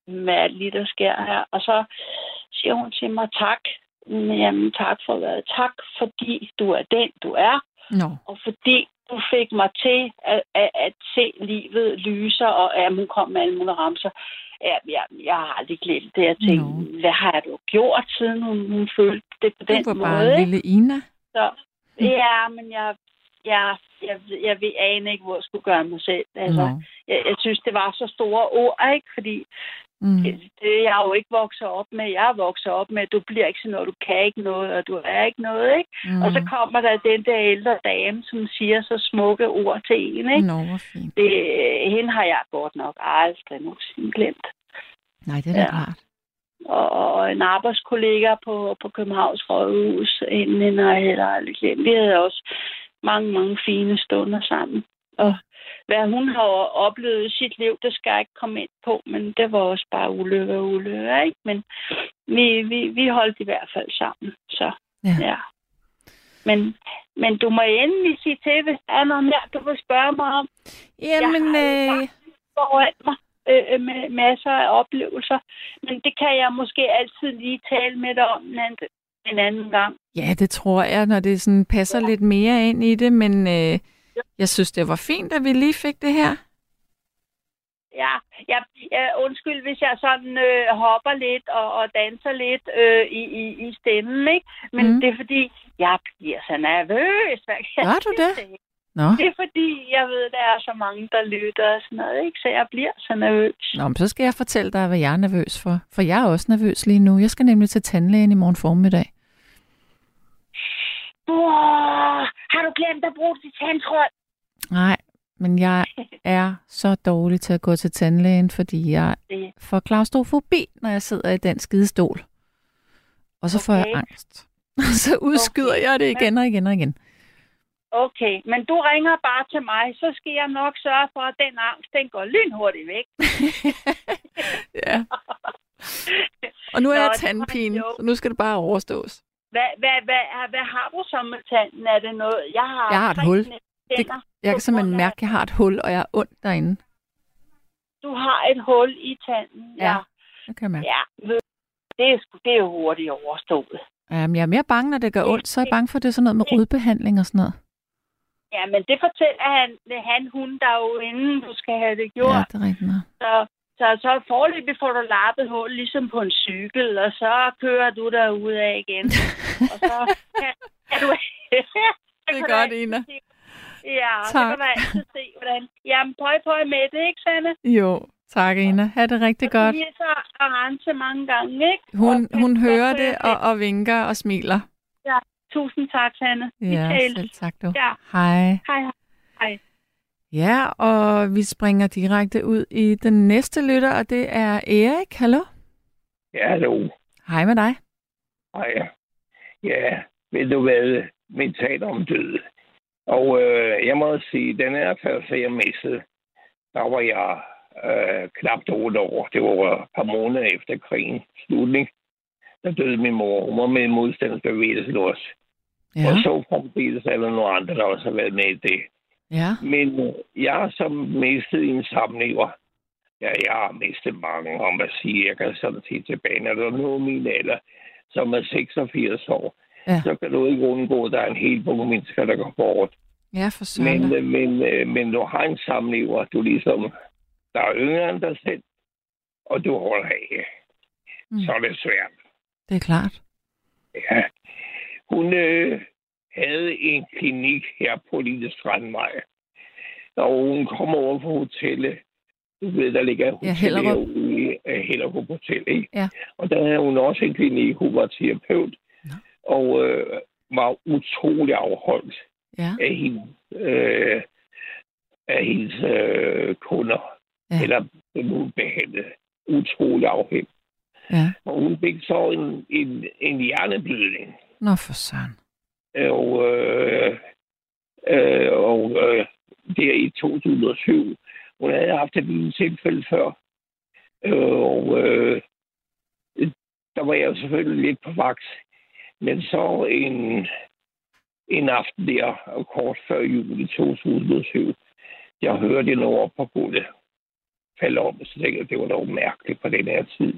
er det lige, der sker her? Og så siger hun til mig, tak. Jamen, tak for hvad? Tak, fordi du er den, du er. Nå. Og fordi du fik mig til at, at, at se livet lyser, og ja, hun kom med alle mulige ramser. Ja, jeg, jeg har aldrig glemt det. Jeg tænkte, Nå. hvad har du gjort, siden hun, hun følte det på Du den var måde? bare ikke? lille Ina. Så, ja, men jeg, jeg, jeg, jeg ved ane ikke, hvor jeg skulle gøre mig selv. Altså, Nå. jeg, jeg synes, det var så store ord, ikke? Fordi Mm. det, det jeg er jo ikke vokset op med. Jeg er vokset op med, at du bliver ikke sådan noget, du kan ikke noget, og du er ikke noget, ikke? Mm. Og så kommer der den der ældre dame, som siger så smukke ord til en, ikke? Nå, fint. Det, hende har jeg godt nok aldrig nogensinde glemt. Nej, det er Ja. klart. Og, og en arbejdskollega på, på Københavns Rådhus, hende har jeg heller aldrig glemt. Vi havde også mange, mange fine stunder sammen. Og hvad hun har oplevet i sit liv, det skal jeg ikke komme ind på, men det var også bare ulykke og ulykke, ikke? Men vi, vi, vi holdt i hvert fald sammen, så Ja. ja. Men, men du må endelig sige til, hvis der er noget mere, du vil spørge mig om. Jamen, Jeg har øh, foran mig øh, med masser af oplevelser. Men det kan jeg måske altid lige tale med dig om en anden, en anden gang. ja, det tror jeg, når det sådan passer lidt mere ind i det, men øh, jeg synes, det var fint, at vi lige fik det her. Ja, ja, ja undskyld, hvis jeg sådan øh, hopper lidt og, og danser lidt øh, i, i, i stemmen, ikke? Men Mm. det er fordi, jeg bliver så nervøs. Hvad kan Gør du det? sige? Nå. Det er fordi, jeg ved, der er så mange, der lytter og sådan noget, ikke? Så jeg bliver så nervøs. Nå, men så skal jeg fortælle dig, hvad jeg er nervøs for. For jeg er også nervøs lige nu. Jeg skal nemlig til tandlægen i morgen formiddag. Har du glemt at bruge dit tandtråd? Nej, men jeg er så dårlig til at gå til tandlægen, fordi jeg får klaustrofobi, når jeg sidder i den skide stol. Og så får jeg Okay. angst. så udskyder Okay. jeg det igen og igen og igen. Okay, men du ringer bare til mig, så skal jeg nok sørge for, at den angst, den går lynhurtigt væk. ja. Og nu er Nå, jeg tandpine, så nu skal det bare overstås. Hvad, hvad, hvad, hvad har du så med tanden? Er det noget? Jeg har, Jeg har et hul. tænder Jeg kan simpelthen mærke, at jeg har et hul, og jeg er ondt derinde. Du har et hul i tanden. Ja. Det kan jeg mærke. Ja, det er, det er hurtigt overstået. Jamen, jeg er mere bange, når det gør ondt, så er jeg bange for, at det er sådan noget med rodbehandling og sådan noget. Ja, men det fortæller han, han hun der jo inden du skal have det gjort. Ja, det er rigtigt. Så, så, så forløbig får du lappet hul ligesom på en cykel, og så kører du der af igen. og så kan, kan du... Det er godt, Ina. Ja, så Tak. kan du altid se, hvordan... Jamen, pøj, pøj med det, ikke, Sanne? Jo, tak, Ina. Ha' det rigtig godt. Vi er så arrange mange gange, ikke? Hun, Og- hun og- hører og- det og, og vinker og smiler. Tusind tak, Sanne. Ja, selv tak du. Ja. Hej. Hej, hej. Ja, og vi springer direkte ud i den næste lytter, og det er Erik. Hallo? Ja, hallo. Hej med dig. Hej. Ja, ved du hvad? Vi taler om død. Og øh, jeg må sige, den er første, jeg mistede, der var jeg øh, knap otte år. Det var et par måneder efter krigen slutning. Der døde min mor. Hun var med i modstandsbevægelsen også. Ja, Og så fremdeles er der nogle andre, der også har været med i det. Ja. Men øh, jeg har som mistet en samlever. Ja, jeg har mistet mange, om at sige. Jeg kan sådan sige tilbage, når der er noget min alder, som er 86 år, Ja. så kan du ikke undgå, at der er en hel bunke mennesker, der går bort. Ja, for søren. Men, øh, men, øh, men du har en samlever, du ligesom, der er yngre end dig selv, og du holder af. Mm. Så er det svært. Det er klart. Ja. Hun øh, havde en klinik her på Lille Strandvej. Og hun kom over på hotellet. Du ved, der ligger hotel Hellerup. herude uh, Hellerup Hotel, ikke? Ja. Og der havde hun også en klinik. Hun var terapeut. Nå. Og øh, var utrolig afholdt Ja, af hende, øh, af hendes øh, kunder. Ja. Ja. Eller hun behandlede. Utrolig afhængig. ja. Og hun fik så en, en, en hjerneblødning. Nå, for søren. Og, øh, øh, og øh, der i 2007, hun havde haft et lille tilfælde før. Øh, og øh, der var jeg selvfølgelig lidt på vagt. Men så en, en aften der, kort før jul i 2007, jeg hørte noget op på gulvet falde om, så tænkte jeg, det var dog mærkeligt på den her tid.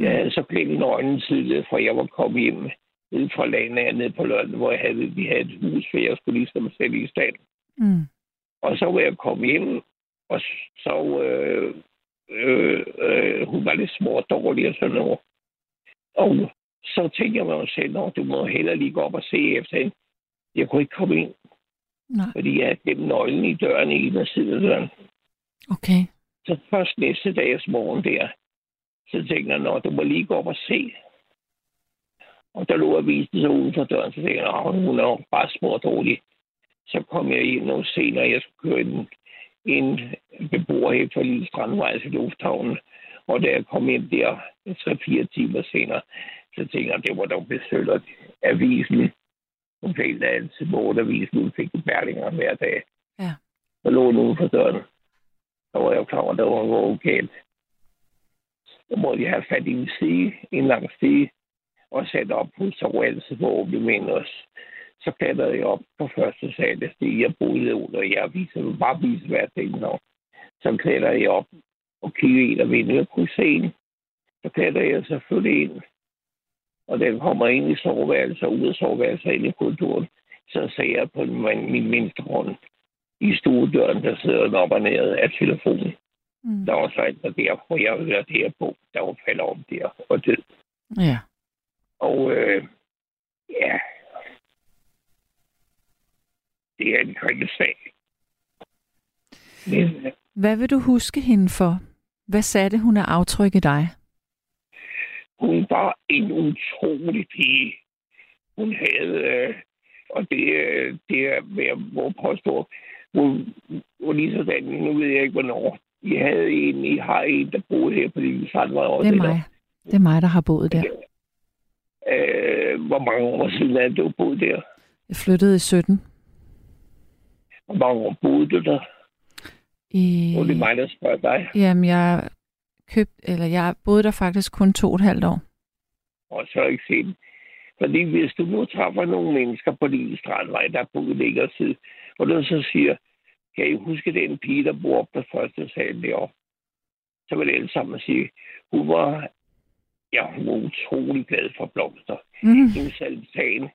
Jeg havde så glemt øjnene tidligere, for jeg var kommet hjem ned fra landet ned på London, hvor jeg havde, vi havde et hus, for jeg skulle ligesom sætte i stand. Mm. Og så var jeg kommet hjem, og så øh, øh, øh, hun var lidt små og dårlig og sådan noget. Og så tænkte jeg mig selv, at du må hellere lige gå op og se efter hende. Jeg kunne ikke komme ind, Nej, fordi jeg havde gemt nøglen i døren i en af sidedøren. okay. Så først næste dags morgen der, så tænkte jeg, nå, du må lige gå op og se. Og der lå avisen så uden for døren, så tænkte jeg, nå, hun er bare og dårlig. Så kom jeg ind noget senere, jeg skulle køre en, en beboer her fra Lille Strandvej til Lufthavnen. Og da jeg kom ind der 3-4 timer senere, så tænkte jeg, det var dog besøgt avisen. Hun fik altid bortavisen, hun fik bærlinger hver dag. Ja. Så lå uden for døren. Så var jeg klar over, at der var noget galt. Så måtte jeg have fat i en stige, en lang stige, og sat op på så altid på åbne os. Så klatrede jeg op på første sal af stige, jeg boede under. Jeg viser bare vise hver ting nå. Så klatrede jeg op og kiggede ind af vinduet og kunne se en. Så klatrede jeg selvfølgelig ind. Og den kommer ind i soveværelset og ud af soveværelset ind i korridoren. Så ser jeg på min, min mindste hånd i stuedøren, der sidder den op og ned af telefonen. Mm. Der var så en der, hvor jeg hørte det her på, der var faldet om der og død. Ja. Og øh, ja, det er en kritisk sag. Men øh, Hvad vil du huske hende for? Hvad satte hun af aftryk i dig? hun var en utrolig pige. Hun havde, øh, og det, øh, det er, hvad jeg må påstå, hun var lige sådan, nu ved jeg ikke, hvornår. I havde en, I har en, der boede her på Lille Sandvej. Det er mig. Det er mig, der har boet der. Øh, hvor mange år siden er det, du boede der? Jeg flyttede i 17. Hvor mange år boede du der? I... Og det er mig, der spørger dig. Jamen, jeg købt, eller jeg boede der faktisk kun to og et halvt år. Og så ikke set. Fordi hvis du nu træffer nogle mennesker på din strandvej, der er på længere tid, og du så siger, kan I huske den pige, der bor på første sal deroppe? Så vil alle sammen sige, hun var, ja, hun var utrolig glad for blomster. Mm. Hendes altan,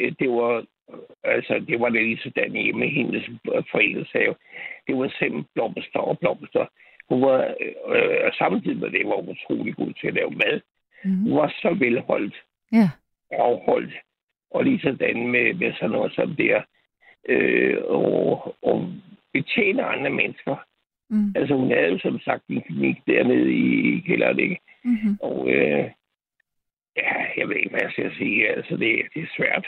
øh, det var, altså, det var lidt sådan hjemme hendes forældres have. Det var simpelthen blomster og blomster. Hun var, øh, samtidig med det, var hun utrolig god til at lave mad. Mm. Hun var så velholdt Ja. afholdt. Og lige sådan med, med sådan noget som der. Øh, og, og betjene andre mennesker. Mm. Altså hun havde som sagt en klinik dernede i, i kælderen, ikke? Mm-hmm. Og øh, ja, jeg ved ikke, hvad jeg skal sige. Altså det, det er svært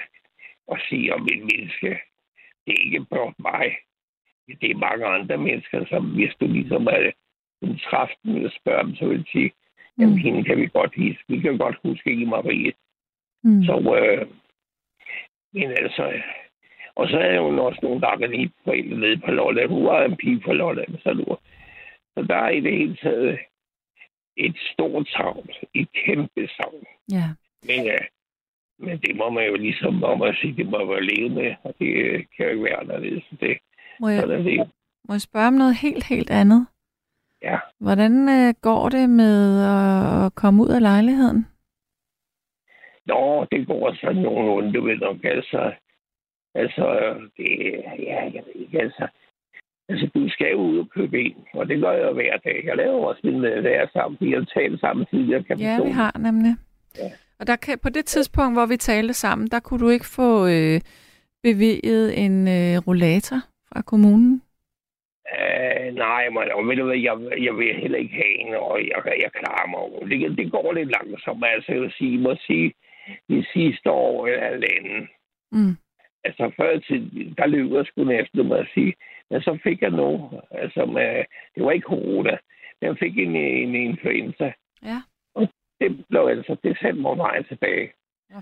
at sige om et menneske. Det er ikke blot mig. Det er mange andre mennesker, som hvis du ligesom er en træften eller spørger dem, så vil de sige, jamen Mm. hende kan vi godt hisse. Vi kan godt huske i Marie. Mm. Så, øh, men altså, og så er jo også nogle gange lige forældre nede på Lolland. Hun var en pige på Lolland, så nu. Så der er i det hele taget et stort savn, et kæmpe savn. Ja. Men, øh, men det må man jo ligesom, må man sige, det må man leve med, og det øh, kan jo ikke være anderledes. Det, Må jeg, sådan det. må jeg spørge om noget helt, helt andet? Ja. Hvordan øh, går det med at, at komme ud af lejligheden? Nå, det går sådan nogenlunde, du ved nok, altså. Altså, det, ja, jeg ved ikke, altså. Altså, du skal jo ud og købe en, og det gør jeg hver dag. Jeg laver også min lærer sammen, vi har talt sammen tidligere, kan Ja, vi har nemlig. Ja. Og der kan, på det tidspunkt, hvor vi talte sammen, der kunne du ikke få øh, bevilget en øh, rollator fra kommunen? Uh, nej, men og ved du hvad, jeg, jeg vil heller ikke have en, og jeg, jeg klarer mig. Det, det går lidt langsomt, altså jeg vil sige, må sige, de sidste år eller halvanden, Mm. altså før til, der løb jeg sgu næsten, må jeg sige. Men så fik jeg nu, altså med, det var ikke corona, jeg fik en, en influenza. Ja. Og det blev altså, det sendte mig vejen tilbage.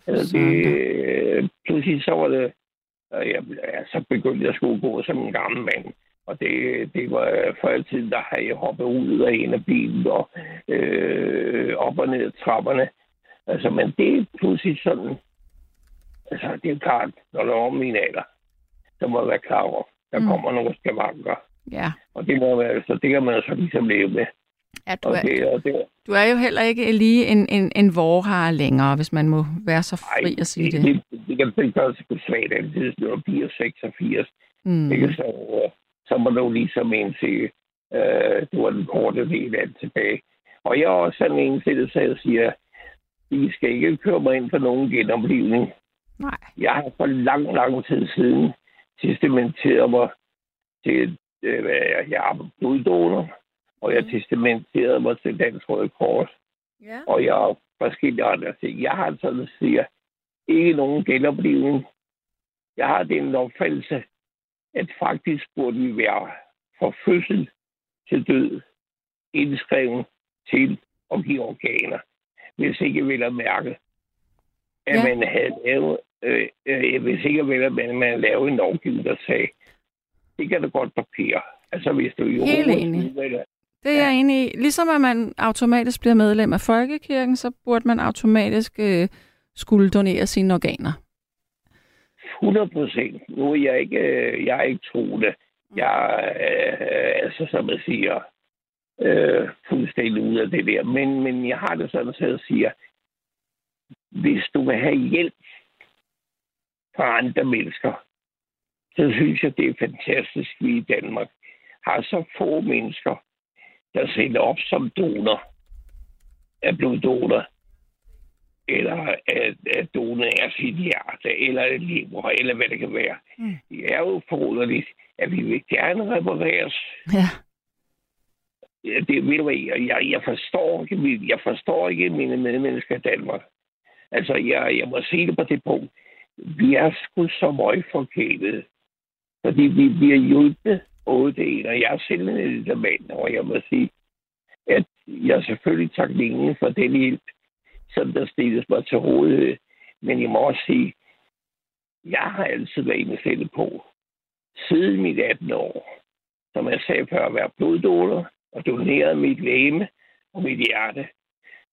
Altså, det, øh, pludselig så var det, øh, jeg, ja, så begyndte jeg at skulle gå som en gammel mand. Og det, det var øh, før i tiden, der havde jeg hoppet ud af en af bilen og øh, op og ned ad trapperne. Altså, men det er pludselig sådan, altså det er klart, når du er om min alder, så må jeg være klar over, der Mm. mm. kommer nogle skavanker. Ja. Og det må være, altså, det kan man så ligesom leve med. ja du, Og er, det, og det, du er jo heller ikke lige en, en, en vorhar længere, hvis man må være så fri ej, at sige det, det. det, det, kan det gøre sig svagt altid, når du bliver 86. Mm. Ikke? Så, øh, så må du ligesom indse, øh, det var den korte del af det tilbage. Og jeg er også sådan en til det, så jeg siger, I skal ikke køre mig ind for nogen genoplivning. Nej. Jeg har for lang, lang tid siden testamenteret mig til, øh, jeg er bloddonor, og jeg testamenterede mig til Dansk Røde Kors, Ja. og jeg har forskellige andre ting. Jeg har sådan siger, ikke nogen genoplivning. Jeg har den opfattelse, at faktisk burde vi være fra fødsel til død indskrevet til at give organer. Hvis ikke vil at mærke, at ja. man havde lavet, øh, øh, ikke vil at man, man lavede en lovgivning, der sagde, det kan du godt papir. Altså hvis du i Helt enig. Det er jeg enig i. Ligesom at man automatisk bliver medlem af Folkekirken, så burde man automatisk øh, skulle donere sine organer. 100 procent. Nu er jeg ikke, øh, jeg er ikke troende. Jeg er, øh, altså, som jeg siger, øh, fuldstændig ud af det der. Men, men jeg har det sådan, så jeg siger, hvis du vil have hjælp fra andre mennesker, så synes jeg, det er fantastisk, at vi i Danmark har så få mennesker, der sætter op som donor, er bloddonor, eller at, at donere sit hjerte, eller et lever, eller hvad det kan være. Mm. Det er jo forunderligt, at vi vil gerne repareres. Ja. Ja, det ved du jeg, jeg, forstår ikke, jeg forstår ikke mine medmennesker i Danmark. Altså, jeg, jeg må sige det på det punkt. Vi er sgu så meget forkælet. Fordi vi bliver hjulpet både det ene, og jeg er selv en ældre mand, og jeg må sige, at jeg er selvfølgelig taknemmelig for den hjælp, som der stilles mig til rådighed. Men jeg må også sige, jeg har altid været indstillet på, siden mit 18 år, som jeg sagde før, at være bloddonor og doneret mit læme og mit hjerte.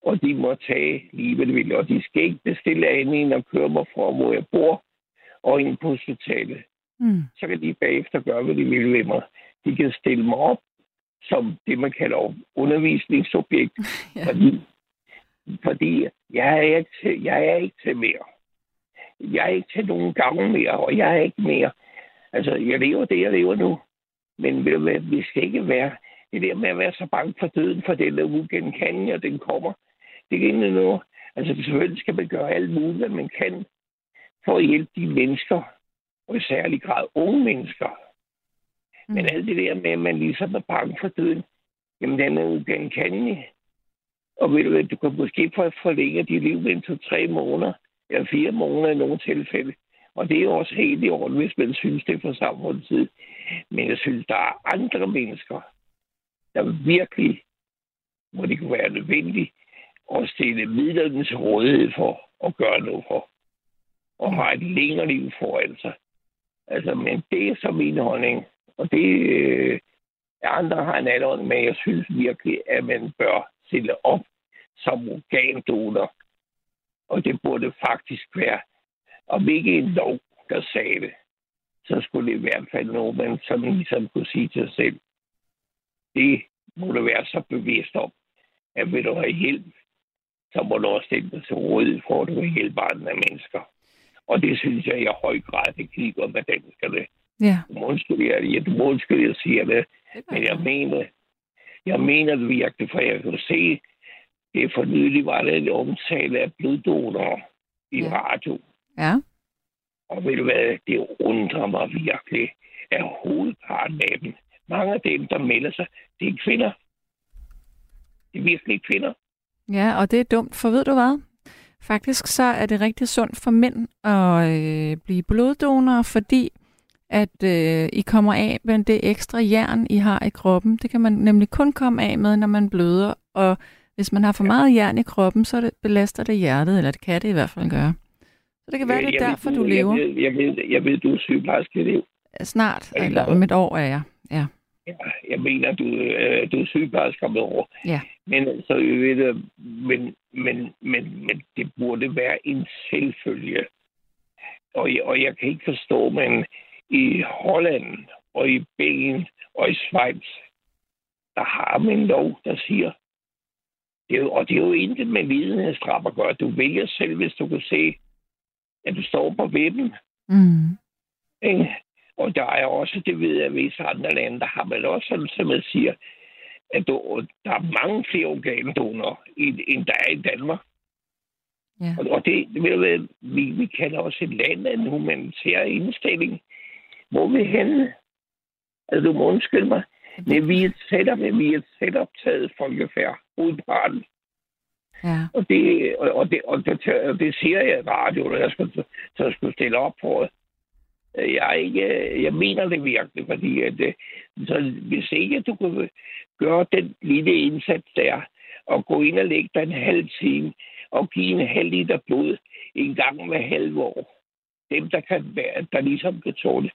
Og de må tage livet vil, og de skal ikke bestille andet end at køre mig fra, hvor jeg bor, og ind på hospitalet. Mm. Så kan de bagefter gøre, hvad de vil ved mig. De kan stille mig op som det, man kalder undervisningsobjekt, Ja. fordi, fordi jeg, er ikke til, jeg er ikke til mere. Jeg er ikke til nogen gange mere, og jeg er ikke mere. Altså, jeg lever det, jeg lever nu. Men ved du hvad, vi skal ikke være det der med at være så bange for døden, for den er ugenkendelig, og den kommer. Det er ikke noget. Altså, selvfølgelig skal man gøre alt muligt, hvad man kan, for at hjælpe de mennesker, og i særlig grad unge mennesker. Mm. Men alt det der med, at man ligesom er bange for døden, jamen den er ugenkendelig. Og ved du hvad, du kan måske få forlænge dit liv med en to-tre måneder, eller fire måneder i nogle tilfælde. Og det er jo også helt i orden, hvis man synes, det er for samfundets tid. Men jeg synes, der er andre mennesker, der virkelig, hvor det kunne være nødvendigt, at stille midlerne til rådighed for at gøre noget for. Og har et længere liv foran sig. Altså, men det er så min holdning. Og det øh, andre har en anden, men jeg synes virkelig, at man bør stille op som organdonor. Og det burde faktisk være, om ikke en lov, der sagde det, så skulle det i hvert fald noget, man som ligesom kunne sige til sig selv. Det må du være så bevidst om, at vil du have hjælp, så må du også stille dig til rådighed for, at du kan hjælpe andre mennesker. Og det synes jeg i høj grad, det kigger med danskerne. Ja. Du må undskylde, jeg, ja, du må undskylde, jeg siger det, men jeg mener, jeg mener det virkelig, for jeg kan se, det for nylig var der en omtale af bloddonorer i ja. radio. Ja. Og ved du hvad, det undrer mig virkelig, at hovedparten af dem, mange af dem, der melder sig, det er kvinder. Det er virkelig kvinder. Ja, og det er dumt, for ved du hvad? Faktisk så er det rigtig sundt for mænd at øh, blive bloddonorer, fordi at øh, I kommer af med det ekstra jern, I har i kroppen. Det kan man nemlig kun komme af med, når man bløder. Og hvis man har for meget jern i kroppen, så det, belaster det hjertet, eller det kan det i hvert fald gøre. Så det kan være, det er Jeg derfor, ved, du lever. Jeg ved, jeg ved, jeg ved du er sygeplejerske, det Snart, eller om et år er jeg. Ja. Ja, jeg mener, du, øh, du er sygeplejerske om et år. Ja. Men, så, ved, det, men, men, men, men det burde være en selvfølge. Og, og jeg kan ikke forstå, men i Holland og i Belgien og i Schweiz, der har man en lov, der siger, det er jo, og det er jo intet med videnhedsstraf at gøre. Du vælger selv, hvis du kan se, at du står på vippen. Mm. Ikke? Og der er også, det ved jeg, at visse andre lande, der har man også, som man siger, at der er mange flere organdonorer, end der er i Danmark. Ja. Og, det, ved vi, vi kalder også et land af en humanitær indstilling. Hvor vi henne? Altså, du må undskylde mig. Men vi er et setup, vi er et setup-taget folkefærd, hovedparten. Ja. Og det, og, det, og det, og det siger jeg i radio, når jeg skulle, så skulle stille op på det. Jeg, er ikke, jeg mener det virkelig, fordi at, øh, så hvis ikke du kunne gøre den lille indsats der, og gå ind og lægge dig en halv time, og give en halv liter blod en gang hver halve år, dem, der, kan være, der ligesom kan tåle,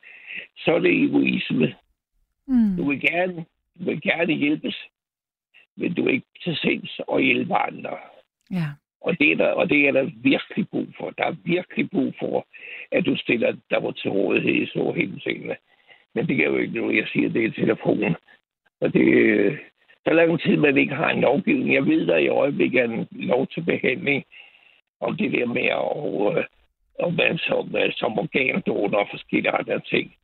så er det egoisme. Mm. Du vil gerne, du vil gerne hjælpes, men du er ikke til sinds at hjælpe andre. Ja. Og det, er der, og det er der virkelig brug for. Der er virkelig brug for, at du stiller dig på til rådighed i så henseende. Men det kan jo ikke noget, jeg siger, det er telefonen. Og det, så lang tid, man ikke har en lovgivning. Jeg ved, der i øjeblikket er en lov til behandling om det der med at, øh, at man som, som organdonor og forskellige andre ting.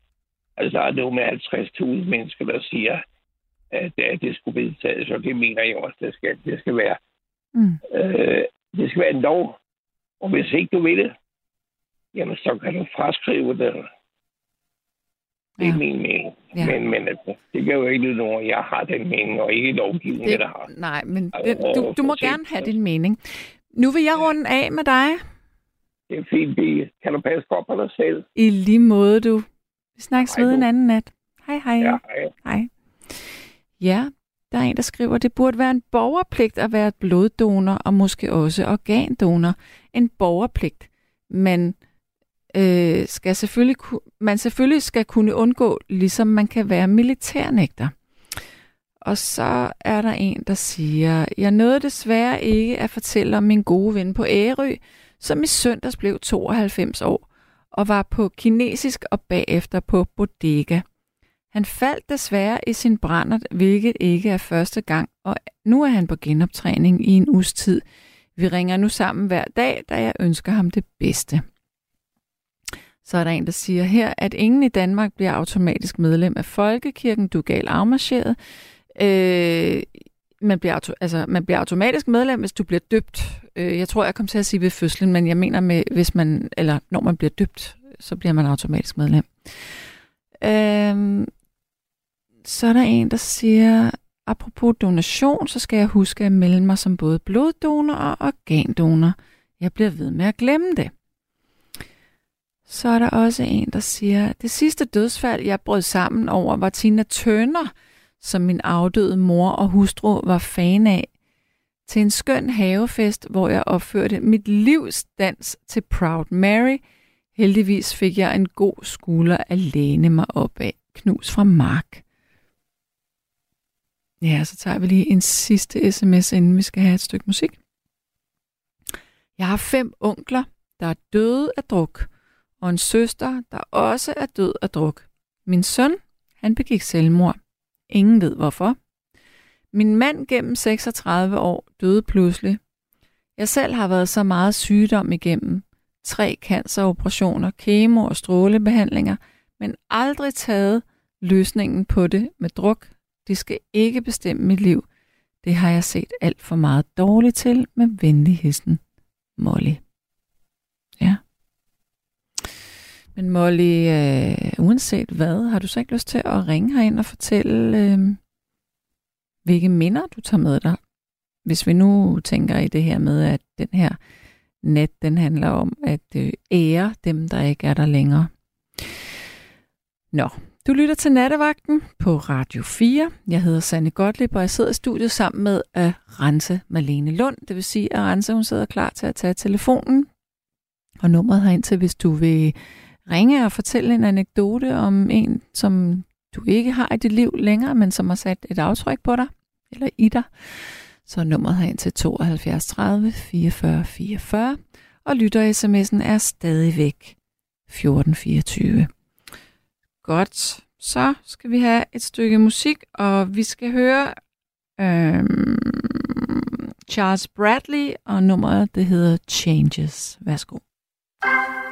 Altså, der er noget med 50.000 mennesker, der siger, at, at det skulle vedtages, og det mener jeg også, det skal, det skal være. Mm. Øh, det skal være en lov. Og hvis ikke du vil det, jamen så kan du fraskrive det. Det er Ja. min mening. Ja. Men, men altså, det kan jo ikke lyde nogen, jeg har den mening, og ikke lovgivningen, Det, der har. nej, men Og- det, du, du må gerne have din mening. Nu vil jeg runde af med dig. Det er fint, det kan du passe godt på dig selv. I lige måde, du. Vi snakkes Hej ved du. en anden nat. Hej, hej. Ja, ja. Hej. Ja, der er en, der skriver, det burde være en borgerpligt at være bloddonor og måske også organdonor. En borgerpligt. Men øh, skal selvfølgelig, man selvfølgelig skal kunne undgå, ligesom man kan være militærnægter. Og så er der en, der siger, jeg nåede desværre ikke at fortælle om min gode ven på Ærø, som i søndags blev 92 år og var på kinesisk og bagefter på bodega. Han faldt desværre i sin brændert, hvilket ikke er første gang, og nu er han på genoptræning i en uges tid. Vi ringer nu sammen hver dag, da jeg ønsker ham det bedste. Så er der en, der siger her, at ingen i Danmark bliver automatisk medlem af Folkekirken. Du er gal afmarcheret. Øh, man, bliver auto, altså, man bliver automatisk medlem, hvis du bliver døbt. Øh, jeg tror, jeg kom til at sige ved fødslen, men jeg mener med, hvis man, eller når man bliver døbt, så bliver man automatisk medlem. Øh, så er der en, der siger, apropos donation, så skal jeg huske at melde mig som både bloddonor og organdonor. Jeg bliver ved med at glemme det. Så er der også en, der siger, det sidste dødsfald, jeg brød sammen over, var Tina Turner, som min afdøde mor og hustru var fan af, til en skøn havefest, hvor jeg opførte mit livs dans til Proud Mary. Heldigvis fik jeg en god skulder at læne mig op af. Knus fra Mark. Ja, så tager vi lige en sidste sms, inden vi skal have et stykke musik. Jeg har fem onkler, der er døde af druk, og en søster, der også er død af druk. Min søn, han begik selvmord. Ingen ved hvorfor. Min mand gennem 36 år døde pludselig. Jeg selv har været så meget sygdom igennem. Tre canceroperationer, kemo og strålebehandlinger, men aldrig taget løsningen på det med druk. Det skal ikke bestemme mit liv. Det har jeg set alt for meget dårligt til med venligheden. Molly. Ja. Men Molly, øh, uanset hvad, har du så ikke lyst til at ringe herind og fortælle, øh, hvilke minder du tager med dig? Hvis vi nu tænker i det her med, at den her nat, den handler om at øh, ære dem, der ikke er der længere. Nå, du lytter til Nattevagten på Radio 4. Jeg hedder Sanne Gottlieb, og jeg sidder i studiet sammen med at Rense Malene Lund. Det vil sige, at Rense hun sidder klar til at tage telefonen. Og nummeret herind til, hvis du vil ringe og fortælle en anekdote om en, som du ikke har i dit liv længere, men som har sat et aftryk på dig, eller i dig. Så er nummeret herind til 72 30 44 44, og lytter-sms'en er stadigvæk 1424. Godt, så skal vi have et stykke musik, og vi skal høre øhm, Charles Bradley, og nummeret det hedder Changes. Værsgo. are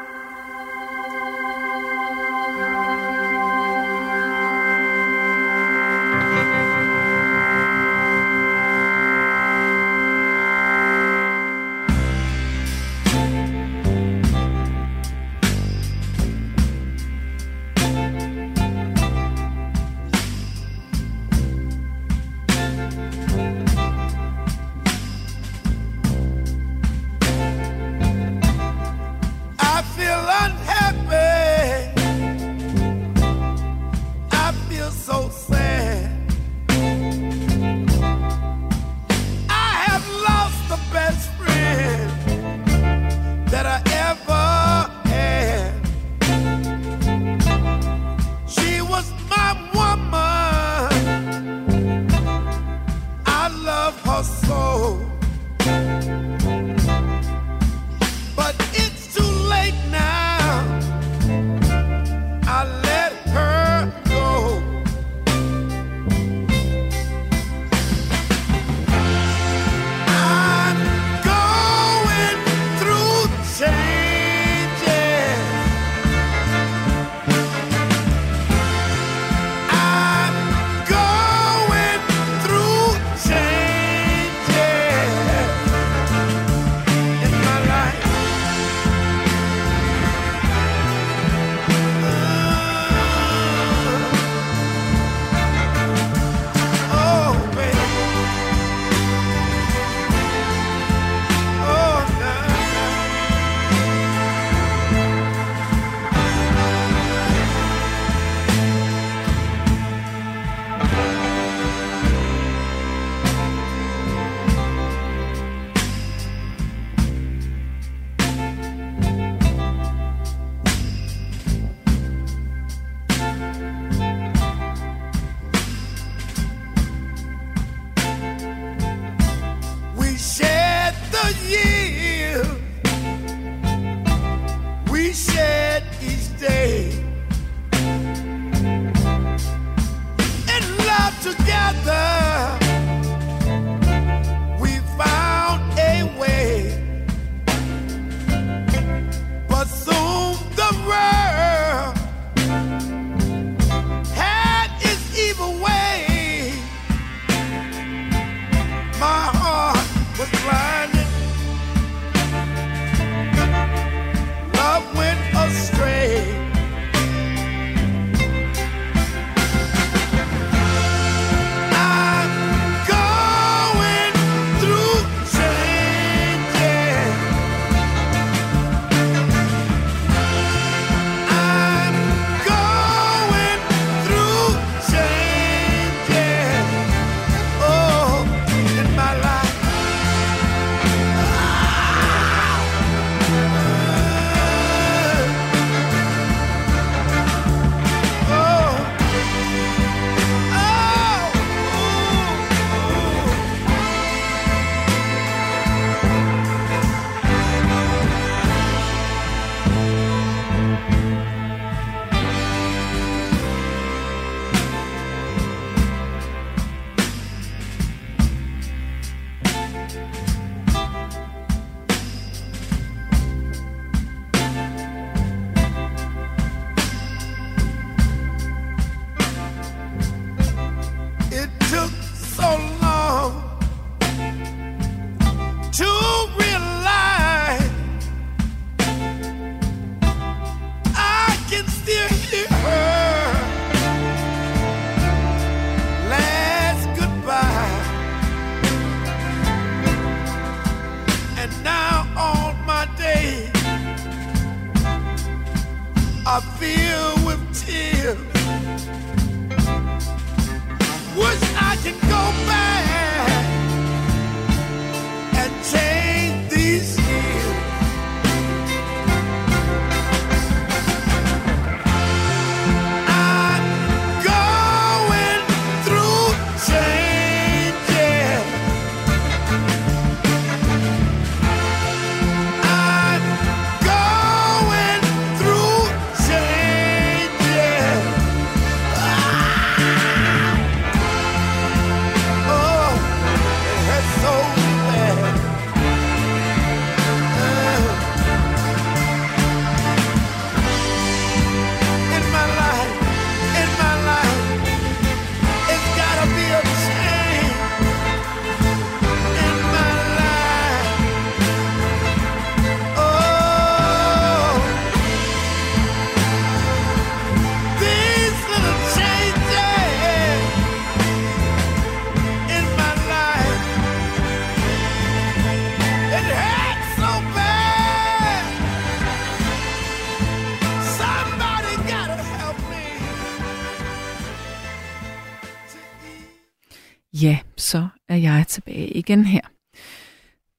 igen her.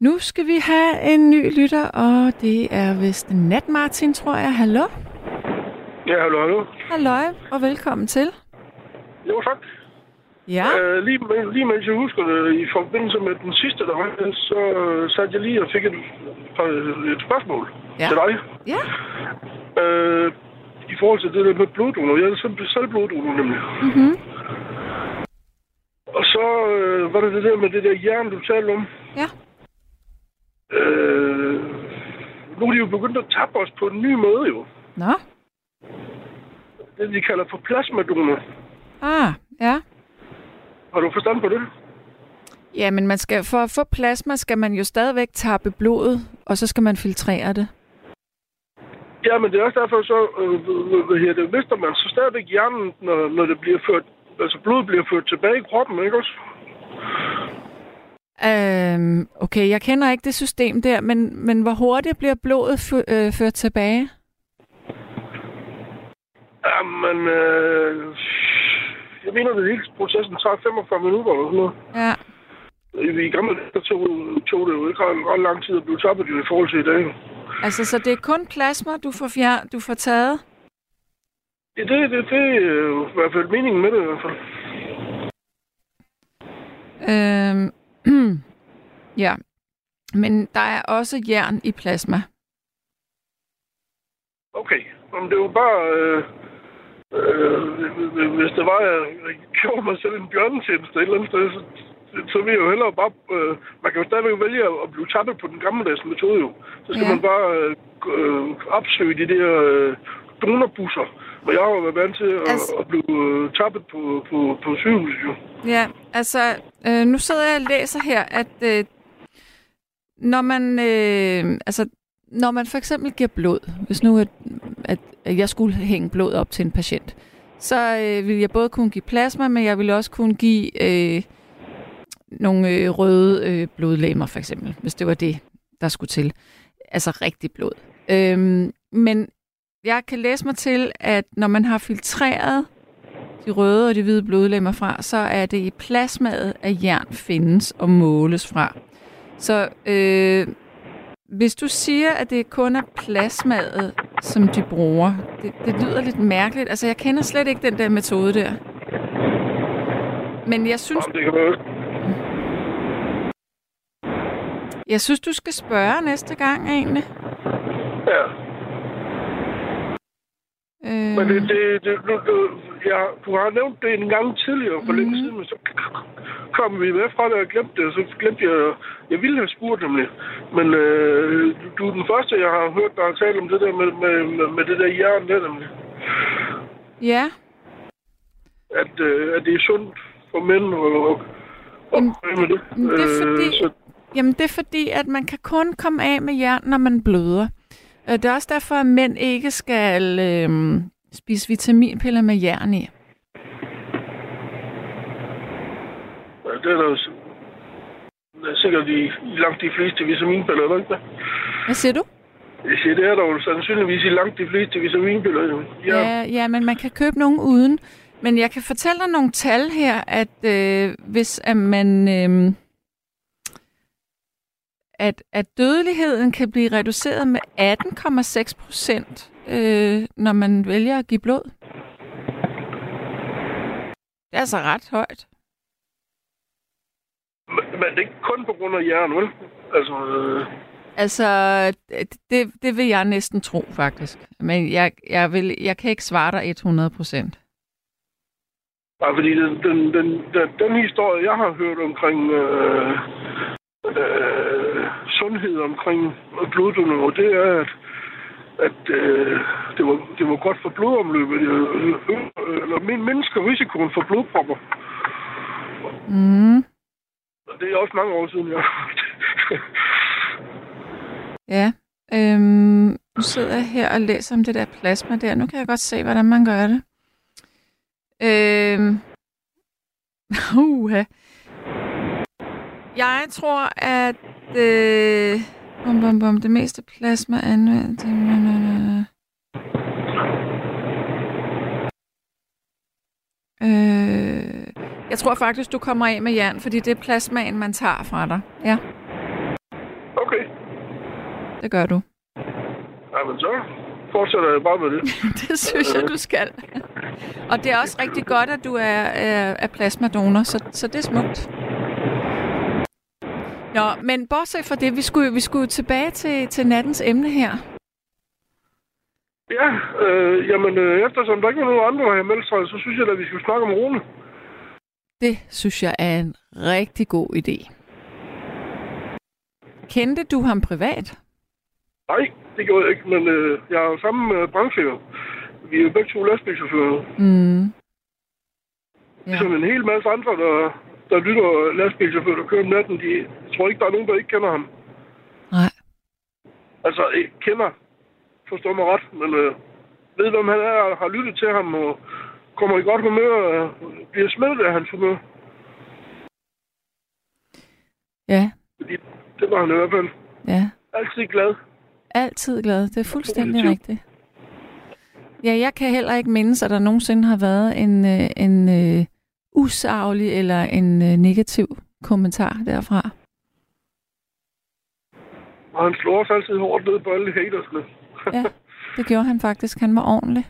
Nu skal vi have en ny lytter, og det er vist Nat Martin, tror jeg. Hallo? Ja, hallo, hallo. Halløj, og velkommen til. Jo, tak. Ja, Øh, lige, lige mens jeg husker det, i forbindelse med den sidste, der var så øh, satte jeg lige og fik et, et spørgsmål Ja. til dig. ja. Øh, I forhold til det der med bloddonor. Jeg er selv bloddonor nemlig. Mm-hmm. Øh, var det det der med det der jern, du talte om. Ja. Øh, nu er de jo begyndt at tappe os på en ny måde jo. Nå, Det de kalder for plasmadonor. ah, ja. Har du forstand på det? Ja, men man skal, for at få plasma, skal man jo stadigvæk tappe blodet, og så skal man filtrere det. Ja, men det er også derfor, så øh, hvad hedder det, mister man så stadigvæk hjernen, når, når det bliver ført, altså blodet bliver ført tilbage i kroppen, ikke også? Øhm, okay, jeg kender ikke det system der, men, men hvor hurtigt bliver blodet f- øh, ført tilbage? Jamen, øh, jeg mener, at hele processen tager 45 minutter eller sådan noget. Ja. I, i gamle dage, tog, tog det jo ikke ret, ret lang tid at blive tappet i forhold til i dag. Altså, så det er kun plasma, du får, fjer- du får taget? Ja, det, det, det er jo i hvert fald meningen med det i hvert fald. Øhm, ja. Men der er også jern i plasma. Okay, Jamen, det var bare... Øh, øh, hvis det var, at jeg gjorde mig selv en bjørnetjeneste et eller andet sted, så, så vil jeg jo hellere bare... Øh, man kan jo stadigvæk vælge at blive tappet på den gammeldags metode jo. Så skal Ja. ja. man bare øh, øh, opsøge de der øh, donorbusser. Og jeg har været vant til at, Altså- at blive øh, tappet på, på, på sygehus jo. Ja, altså, øh, nu sidder jeg og læser her, at øh, når man, øh, altså, når man for eksempel giver blod, hvis nu at, at, jeg skulle hænge blod op til en patient, så øh, vil jeg både kunne give plasma, men jeg vil også kunne give øh, nogle øh, røde øh, blodlegemer, for eksempel, hvis det var det, der skulle til. Altså rigtig blod. Øhm, men jeg kan læse mig til, at når man har filtreret de røde og de hvide blodlemmer fra, så er det i plasmaet, at jern findes og måles fra. Så øh, hvis du siger, at det kun er plasmaet, som de bruger, det, det lyder lidt mærkeligt. Altså, jeg kender slet ikke den der metode der. Men jeg synes, Jamen, det kan være... jeg synes, du skal spørge næste gang, egentlig. Ja. Øh, Men det, det, det, du, du, ja, du har nævnt det en gang tidligere for mm. længe Mhm. siden, men så kom vi væk fra det og glemte det, så glemte jeg, jeg ville have spurgt nemlig. Men øh, du, er den første, jeg har hørt, der har talt om det der med, med, med, med det der jern der nemlig. ja, At, øh, at det er sundt for mænd og, og, og Jamen, med det. men det er fordi- Øh, så, Jamen, det er fordi, at man kan kun komme af med jern, når man bløder. Øh, Det er også derfor, at mænd ikke skal øh, spise vitaminpiller med jern i. ja, det er der s- det er sikkert de, langt de fleste vitaminpiller, eller ikke? Hvad siger du? Jeg siger, det er der jo sandsynligvis i langt de fleste vitaminpiller. Ja. Ja, ja, men man kan købe nogen uden. Men jeg kan fortælle dig nogle tal her, at øh, hvis at man... Øh, at, at dødeligheden kan blive reduceret med 18,6 procent, øh, når man vælger at give blod. Det er altså ret højt. Men, men det er ikke kun på grund af hjernen, vel? Altså, øh, Altså, det, det vil jeg næsten tro, faktisk. Men jeg, jeg, vil, jeg kan ikke svare dig 100 procent. bare fordi den, den, den, den, den historie, jeg har hørt omkring øh, øh, sundhed omkring bloddonor, det er, at, at øh, det, var, det var godt for blodomløbet. Øh, øh, Eller min mindsker risikoen for blodpropper. Mm. Og det er også mange år siden, jeg. Ja. Øhm, nu sidder jeg her og læser om det der plasma der. Nu kan jeg godt se, hvordan man gør det. Øhm. Uha. Jeg tror, at øh, bum, bum, bum, det meste plasma anvendt. Øh, jeg tror faktisk, du kommer af med jern, fordi det er plasmaen, man tager fra dig. Ja, Okay. det gør du. Jamen så fortsætter jeg bare med det. Det synes jeg, du skal. Og det er også rigtig godt, at du er, er, er plasmadonor, så, så det er smukt. Nå, men bortset fra det, vi skulle, vi skulle tilbage til, til nattens emne her. Ja, øh, jamen øh, eftersom der ikke var nogen andre, der har meldt sig, så synes jeg, at vi skal snakke om Rune. Det synes jeg er en rigtig god idé. Kendte du ham privat? Nej, det gjorde jeg ikke, men øh, jeg er jo samme øh, branche. jo. Vi er jo begge to lastbilchauffører. Mm. Ja. Ja. Ligesom en hel masse andre, der, der lytter lastbilchauffører, der kører om natten. De, jeg tror ikke, der er nogen, der ikke kender ham. Nej. Altså, ikke kender, forstår mig ret, men øh, ved, hvem han er, og har lyttet til ham, og kommer i godt humør, og bliver smittet af hans humør. Ja, Fordi det var han i hvert fald. ja. Altid glad. Altid glad. Det er fuldstændig rigtigt. Ja, jeg kan heller ikke mindes, at der nogensinde har været en, øh, en øh, usaglig eller en øh, negativ kommentar derfra. Og han slår også altid hårdt ned på alle hatersne. Ja, det gjorde han faktisk. Han var ordentlig.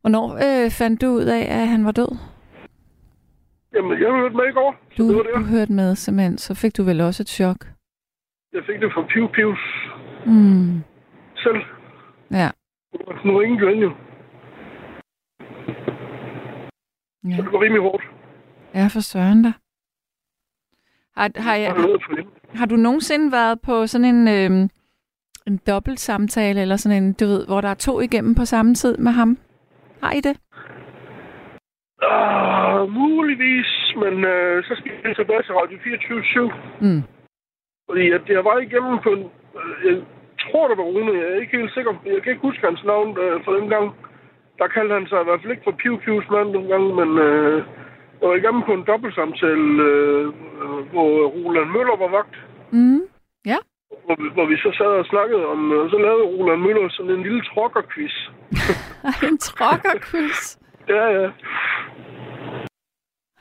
Hvornår øh, fandt du ud af, at han var død? Jamen, jeg hørte med i går. Du, det var du det. hørte med, simpelthen. Så fik du vel også et chok. Jeg fik det fra Piv Pivs Mm. selv. Ja. Nu er ingen gjorde jo. Ja. Så det var rimelig hårdt. Ja, for søren da. Har, har, Jeg har har du nogensinde været på sådan en, øh, en dobbelt samtale, eller sådan en, du ved, hvor der er to igennem på samme tid med ham? Har I det? Ah, muligvis, men øh, så skal jeg tilbage til Radio 24 Mm. Fordi at jeg var igennem på en... Øh, jeg tror, det var Rune. Jeg er ikke helt sikker. Jeg kan ikke huske hans navn øh, for den gang. Der kaldte han sig i hvert fald ikke for Piv Pivs mand den gang, men øh, jeg var igennem på en dobbeltsamtale, øh, hvor Roland Møller var vagt. Mm. Ja. Hvor vi, hvor vi så sad og snakkede om... Øh, så lavede Roland Møller sådan en lille trokkerquiz. En trokkerquiz. Ja, ja.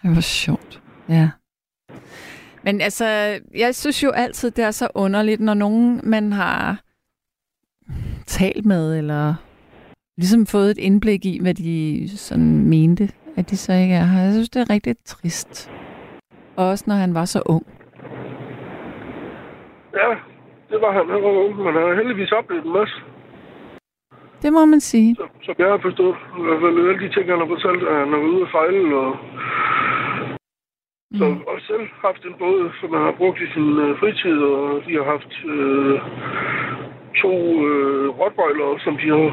Det var sjovt. Ja. Men altså, jeg synes jo altid, det er så underligt, når nogen, man har talt med, eller ligesom fået et indblik i, hvad de sådan mente, at de så ikke er her. Jeg synes, det er rigtig trist. Også når han var så ung. Ja, det var han. Han var ung, men han har heldigvis oplevet en masse. Det må man sige. som, som jeg har forstået. I hvert fald alle de ting, han har fortalt, at han er ude at fejle, og så Mm. også selv haft en båd, som han har brugt i sin øh, fritid, og de har haft øh, to øh, rottweiler, som de har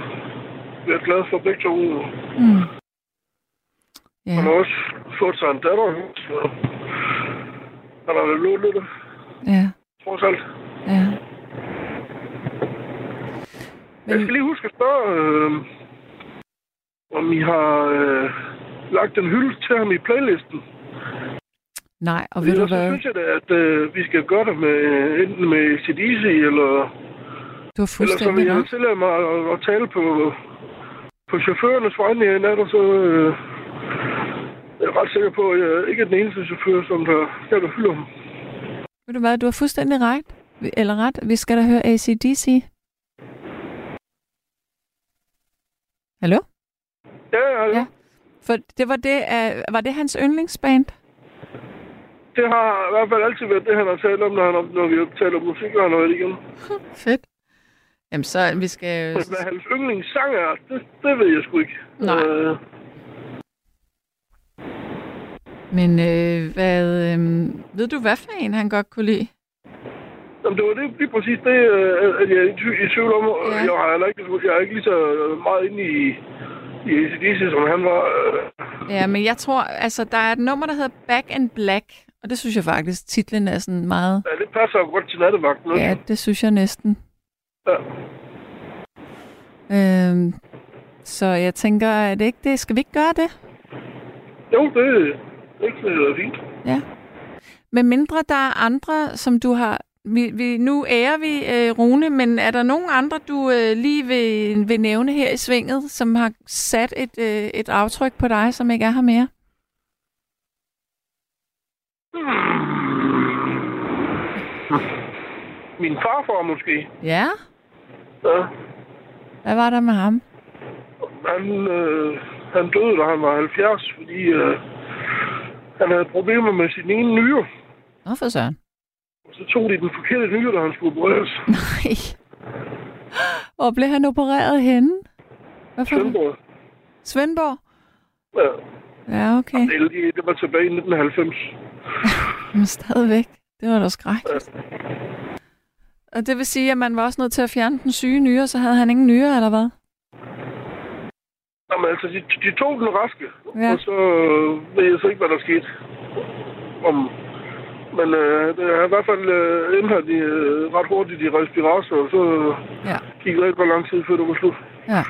været glade for begge to. Mm. Ja. Han har også fået sig en datter, så han har vel lånt lidt, Ja. trods alt. Ja. Jeg skal lige huske at spørge, øh, om I har øh, lagt en hylde til ham i playlisten. Nej, og ved du ellers så hvad? synes jeg da, at øh, vi skal gøre det med, enten med CDC, eller, Du har eller så vil fuldstændig jeg ret. tillade mig at, at tale på, på chaufførernes vegne nat, og så øh, jeg er ret sikker på, at jeg ikke er den eneste chauffør, som der, der, der hylder dem. Ved du hvad, du har fuldstændig ret. Eller ret, vi skal da høre ACDC. Hallo? Ja, ja, ja. Ja. For det var det, uh, var det hans yndlingsband? Det har i hvert fald altid været det, han har talt om, når, han, når vi har talt om musik og noget igen. Fedt. Jamen så, vi skal... Hvad hans yndlingssang er, det, det ved jeg sgu ikke. Nej. Øh, Men øh, hvad, øh, ved du, hvad for en han godt kunne lide? Jamen, det var det, lige præcis det, øh, at jeg er i tvivl om. Ja. Jeg, har heller ikke, jeg er ikke lige så meget inde i, i ACDC, som han var. Øh, Ja, men jeg tror, altså, der er et nummer, der hedder Back in Black, og det synes jeg faktisk, titlen er sådan meget... ja, det passer godt til nattevagten. Ja, det synes jeg næsten. Ja. Øhm, så jeg tænker, at det ikke det. Skal vi ikke gøre det? Jo, det, det er fint. Ja. Med mindre der er andre, som du har... Vi, vi, nu ærer vi øh, Rune, men er der nogen andre, du øh, lige vil, vil nævne her i svinget, som har sat et, øh, et aftryk på dig, som ikke er her mere? Min farfar måske. Ja? Ja. Hvad var der med ham? Han, øh, han døde, da han var 70, fordi øh, han havde problemer med sin ene nyre. Nå for søren. Og så tog de den forkerte nyre, da han skulle opereres. Nej. Hvor blev han opereret henne? Hvorfor? Svendborg. Svendborg? Ja. Ja, okay. Det, det- var tilbage i 1990. Men stadigvæk. Det var da skrækkeligt. Og det vil sige, at man var også nødt til at fjerne den syge nyre, så havde han ingen nyre, eller hvad? Jamen altså, de, de tog den raske, Ja. og så øh, ved jeg så ikke, hvad der skete. Om, men øh, det er i hvert fald øh, endte de øh, ret hurtigt i respirator, og så Ja. gik det ikke lang tid, før det var slut. Ja.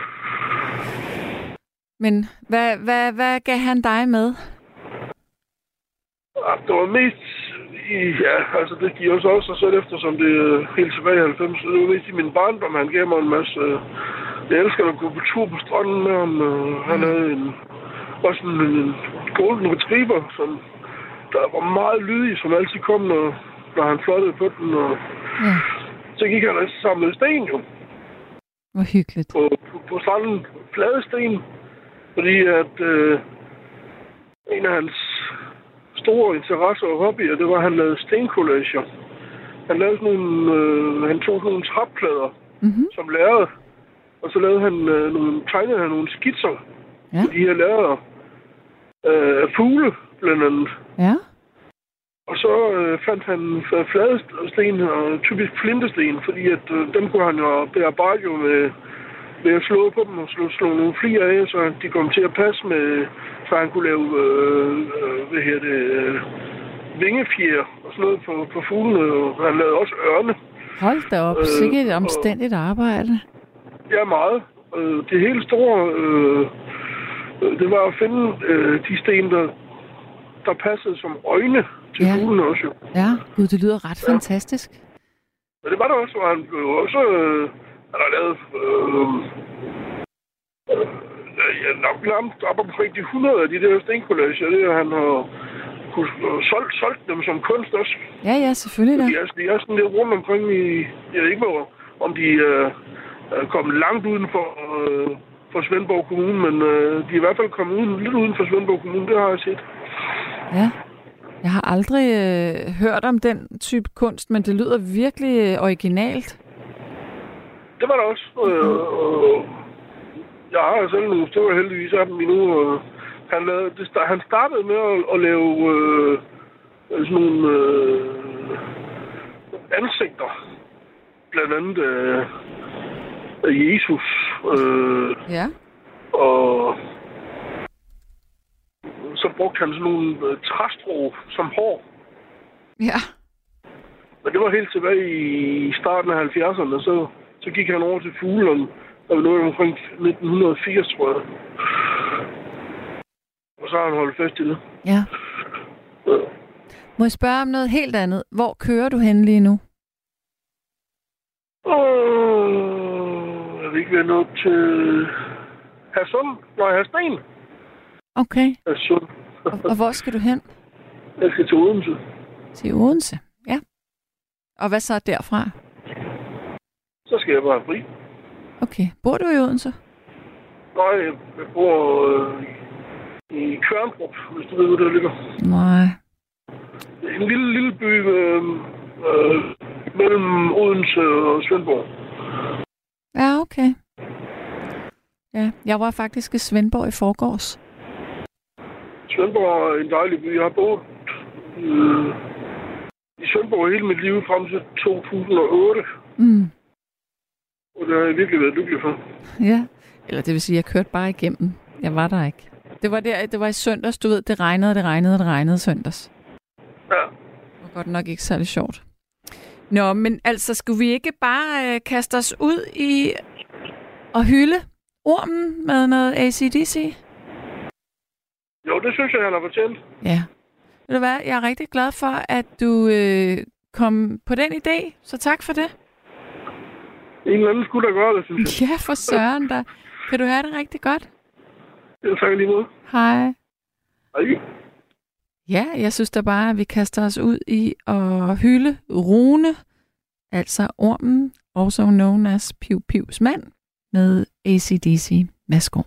Men hvad, hvad, hvad gav han dig med? Det var mest ja, altså det giver os også, og så eftersom det er helt tilbage i 90, så det var mest i min barndom, han gav mig en masse, øh, jeg elsker at gå på tur på stranden med ham, han havde en, også en, en golden retriever, som der var meget lydig, som altid kom, når, når han flottede på den, og Ja. så gik han altså sammen med sten jo, Hvor hyggeligt. på, på, på stranden, flade sten, fordi at øh, en af hans store interesser og hobbyer, det var, at han lavede stencollager. Han lavede sådan nogle, øh, han tog sådan nogle træplader, Mm-hmm. som lærte, og så lavede han øh, nogle, tegnede han nogle skitser, Ja. de her lærere, øh, af fugle, blandt andet. Ja. Og så øh, fandt han f- flade sten, og typisk flintesten, fordi at, øh, dem kunne han jo bearbejde jo med, ved at slå på dem og slå, slå nogle flier af, så de kom til at passe med, så han kunne lave, øh, øh, hvad her det, øh, vingefjer og sådan noget på, på fuglene, og han lavede også ørne. Hold da op. Øh, Sikke et og- omstændigt arbejde. Ja, meget. Øh, det helt store, øh, det var at finde øh, de sten, der, der passede som øjne til ja. fuglene også jo. Ja, gud, det lyder ret Ja. fantastisk. Men det var der også, og han blev også... Øh, han har lavet... Øh, øh, ja, nok langt op omkring de 100 af de der stencollager, det er, han har kunne, øh, solgt, solgt dem som kunst også. Ja, ja, selvfølgelig da. De er, de er sådan lidt rundt omkring i... Jeg ved ikke, hvor, om de øh, er kommet langt uden for, øh, for Svendborg Kommune, men øh, de er i hvert fald kommet uden, lidt uden for Svendborg Kommune, det har jeg set. Ja. Jeg har aldrig øh, hørt om den type kunst, men det lyder virkelig øh, originalt. Det var der også. Øh, og jeg har selv nogle stykker heldigvis af dem endnu. Og han, lavede, det, han startede med at, at lave øh, sådan nogle øh, ansigter. Blandt andet øh, Jesus. Øh, Ja. og så brugte han sådan nogle øh, træstrå som hår. Ja. Men det var helt tilbage i starten af 70'erne, så, så gik han over til fuglerne, og vi nåede omkring 1980, tror jeg. Og så har han holdt fast i det. Ja. Ja. Må jeg spørge om noget helt andet? Hvor kører du hen lige nu? Øh, jeg vil ikke være nået til Hadsund. Nej, Hadsten. Okay. Hadsund. Og, og hvor skal du hen? Jeg skal til Odense. Til Odense. Ja. Og hvad så derfra? Så skal jeg bare fri. Okay. Bor du i Odense? Nej, jeg bor øh, i Kværndrup, hvis du ved, hvor det ligger. Nej. En lille, lille by øh, øh, mellem Odense og Svendborg. Ja, okay. Ja, jeg var faktisk i Svendborg i forgårs. Svendborg er en dejlig by. Jeg har boet øh, i Svendborg hele mit liv frem til 2008. Mm. Og det har jeg virkelig været lykkelig for. Ja. Eller det vil sige, jeg kørte bare igennem. Jeg var der ikke. Det var, der, det var i søndags, du ved, det regnede, det regnede, det regnede søndags. Ja. Det var godt nok ikke særlig sjovt. Nå, men altså, skulle vi ikke bare øh, kaste os ud i at hylde ormen med noget ACDC? Jo, det synes jeg, han har fortjent. Ja. Ved du hvad, jeg er rigtig glad for, at du øh, kom på den idé, så tak for det. En eller anden skulle da gøre det, synes jeg. Ja, for søren da. Kan du have det rigtig godt? Er tak lige måde. Hej. Hej. Ja, jeg synes da bare, at vi kaster os ud i at hylde Rune, altså ormen, also known as Piv Pivs mand, med ACDC. Værsgo.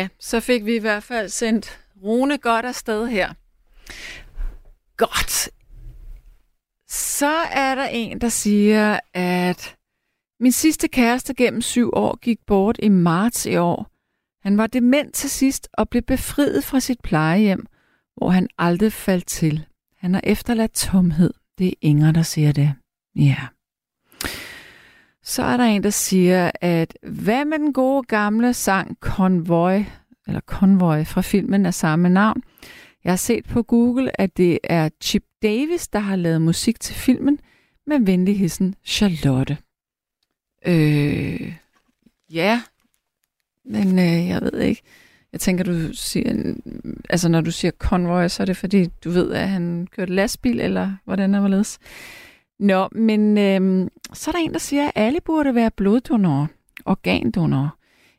Ja, så fik vi i hvert fald sendt Rune godt afsted her. Godt. Så er der en, der siger, at min sidste kæreste gennem syv år gik bort i marts i år. Han var dement til sidst og blev befriet fra sit plejehjem, hvor han aldrig faldt til. Han har efterladt tomhed. Det er Inger, der siger det. Ja. Så er der en, der siger, at hvad med den gode gamle sang Convoy, eller Convoy fra filmen af samme navn? Jeg har set på Google, at det er Chip Davis, der har lavet musik til filmen, med venlig hilsen Charlotte. Øh, ja, men øh, jeg ved ikke. Jeg tænker, du siger, altså når du siger Convoy, så er det fordi, du ved, at han kørte lastbil, eller hvordan er det Nå, men øh, så er der en, der siger, at alle burde være bloddonorer, organdonorer.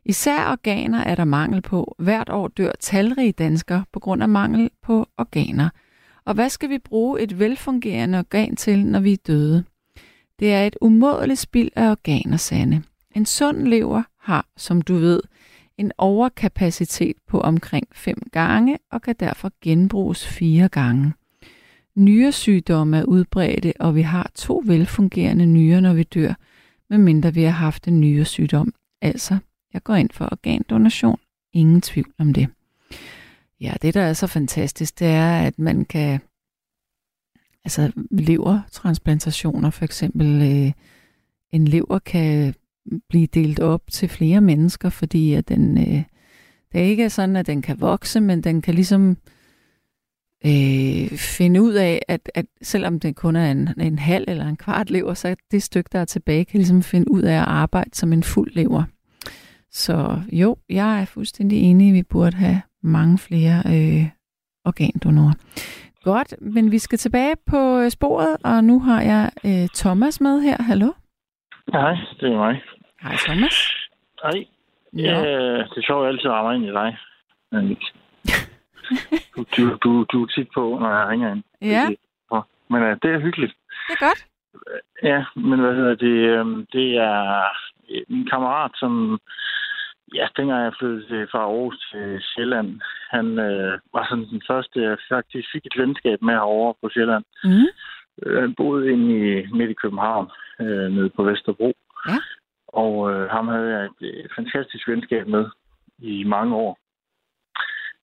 Især organer er der mangel på. Hvert år dør talrige danskere på grund af mangel på organer. Og hvad skal vi bruge et velfungerende organ til, når vi er døde? Det er et umådeligt spild af organer, Sande. En sund lever har, som du ved, en overkapacitet på omkring 5 gange og kan derfor genbruges fire gange. Nyresygdomme er udbredte, og vi har to velfungerende nyrer, når vi dør, medmindre vi har haft en nyresygdom. Altså, jeg går ind for organdonation. Ingen tvivl om det. Ja, det der er så fantastisk, det er, at man kan, altså levertransplantationer for eksempel, øh, en lever kan blive delt op til flere mennesker, fordi at den, øh, det er ikke sådan, at den kan vokse, men den kan ligesom øh, finde ud af, at, at selvom det kun er en, en halv eller en kvart lever, så det stykke, der er tilbage, kan ligesom finde ud af at arbejde som en fuld lever. Så jo, jeg er fuldstændig enig, at vi burde have mange flere øh, organdonorer. Godt, men vi skal tilbage på øh, sporet, og nu har jeg øh, Thomas med her. Hallo? Hej, det er mig. Hej Thomas. Hej. Ja, det er sjovt, at jeg altid rammer ind i dig. Men du, du, du, du er tit på, når jeg ringer ind. Ja, Men uh, det er hyggeligt. det er godt. Ja, men hvad hedder det? Um, det er min kammerat, som... Ja, dengang jeg flyttede fra Aarhus til Sjælland, han øh, var sådan den første, jeg faktisk fik et venskab med herovre på Sjælland. Mm. Øh, Han boede inde i, midt i København, øh, nede på Vesterbro. Ja. Og øh, ham havde jeg et, et fantastisk venskab med i mange år.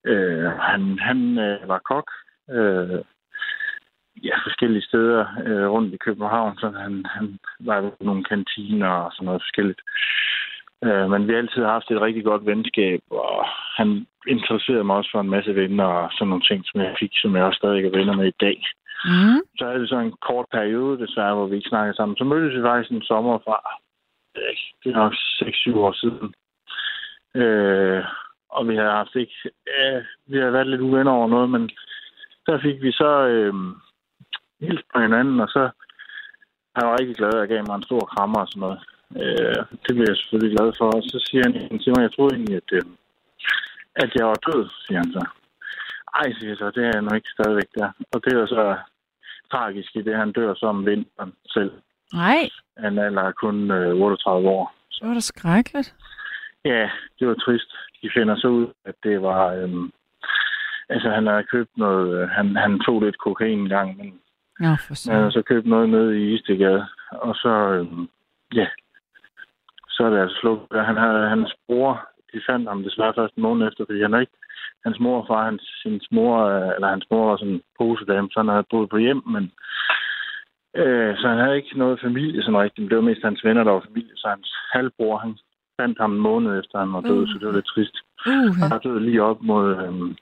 Øh, han han øh, var kok. Øh, ja, forskellige steder øh, rundt i København. Så han, han var i nogle kantiner og sådan noget forskelligt. Øh, men vi har altid haft et rigtig godt venskab, og han interesserede mig også for en masse venner og sådan nogle ting, som jeg fik, som jeg også stadig er venner med i dag. Mm. Så er det så en kort periode, desværre, hvor vi ikke snakker sammen. Så mødtes vi faktisk en sommer fra, det er nok 6-7 år siden. Øh, og vi har haft ikke, øh, vi har været lidt uvenner over noget, men der fik vi så øh, helt på hinanden, og så han var rigtig glad, og jeg gav mig en stor krammer og sådan noget. Øh, det blev jeg selvfølgelig glad for. Og så siger han til mig, jeg troede egentlig, at, øh, at jeg var død, siger han så. Ej, siger jeg så, det er jeg nu ikke stadigvæk der. Og det er så tragisk i det, han dør som vinteren selv. Nej, Han er kun øh, 38 år. det var da skrækkeligt. Ja, det var trist. De finder så ud, at det var... Øhm, altså, han havde købt noget... Øh, han, han tog lidt kokain en gang, men Nå, for så. havde så købt noget nede i Istegade. Og så... Øhm, ja, så er det altså slukket. Han havde hans bror... De fandt ham desværre først en måned efter, fordi han ikke... Hans mor og far, hans, hans mor, øh, eller hans mor var sådan en posedame, så han havde boet på hjem, men Øh, så han havde ikke noget familie sådan rigtigt, men det var mest hans venner, der var familie. Så hans halvbror, han fandt ham en måned efter, han var død, Uh. så det var lidt trist. Uh, Han var død lige op mod, øhm,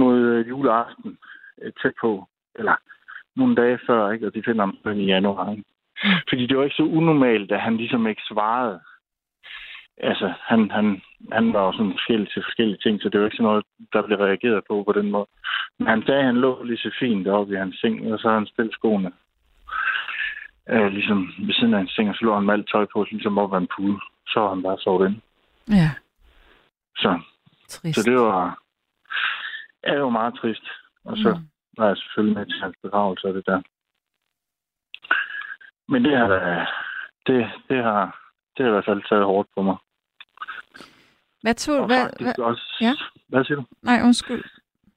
mod øh, juleaften, øh, tæt på, eller nogle dage før, ikke? og de finder ham først i januar. Ikke? Fordi det var ikke så unormalt, at han ligesom ikke svarede. Altså, han, han, han var jo sådan forskellig til forskellige ting, så det var ikke sådan noget, der blev reageret på på den måde. Men han sagde, at han lå lige så fint deroppe i hans seng, og så havde han stillet skoene. Øh, ligesom ved siden af hans seng, og så lå han med alt tøj på, ligesom op ad en pool. Så var han bare sovet ind. ja, Så, trist. så det var, det var meget trist. Og så Mm. var jeg selvfølgelig med til hans begravelse og det der. Men det har det, det har, det har i hvert fald taget hårdt på mig. Hvad tog... Og Hvad, hvad, også... Ja. Hvad siger du? nej, undskyld.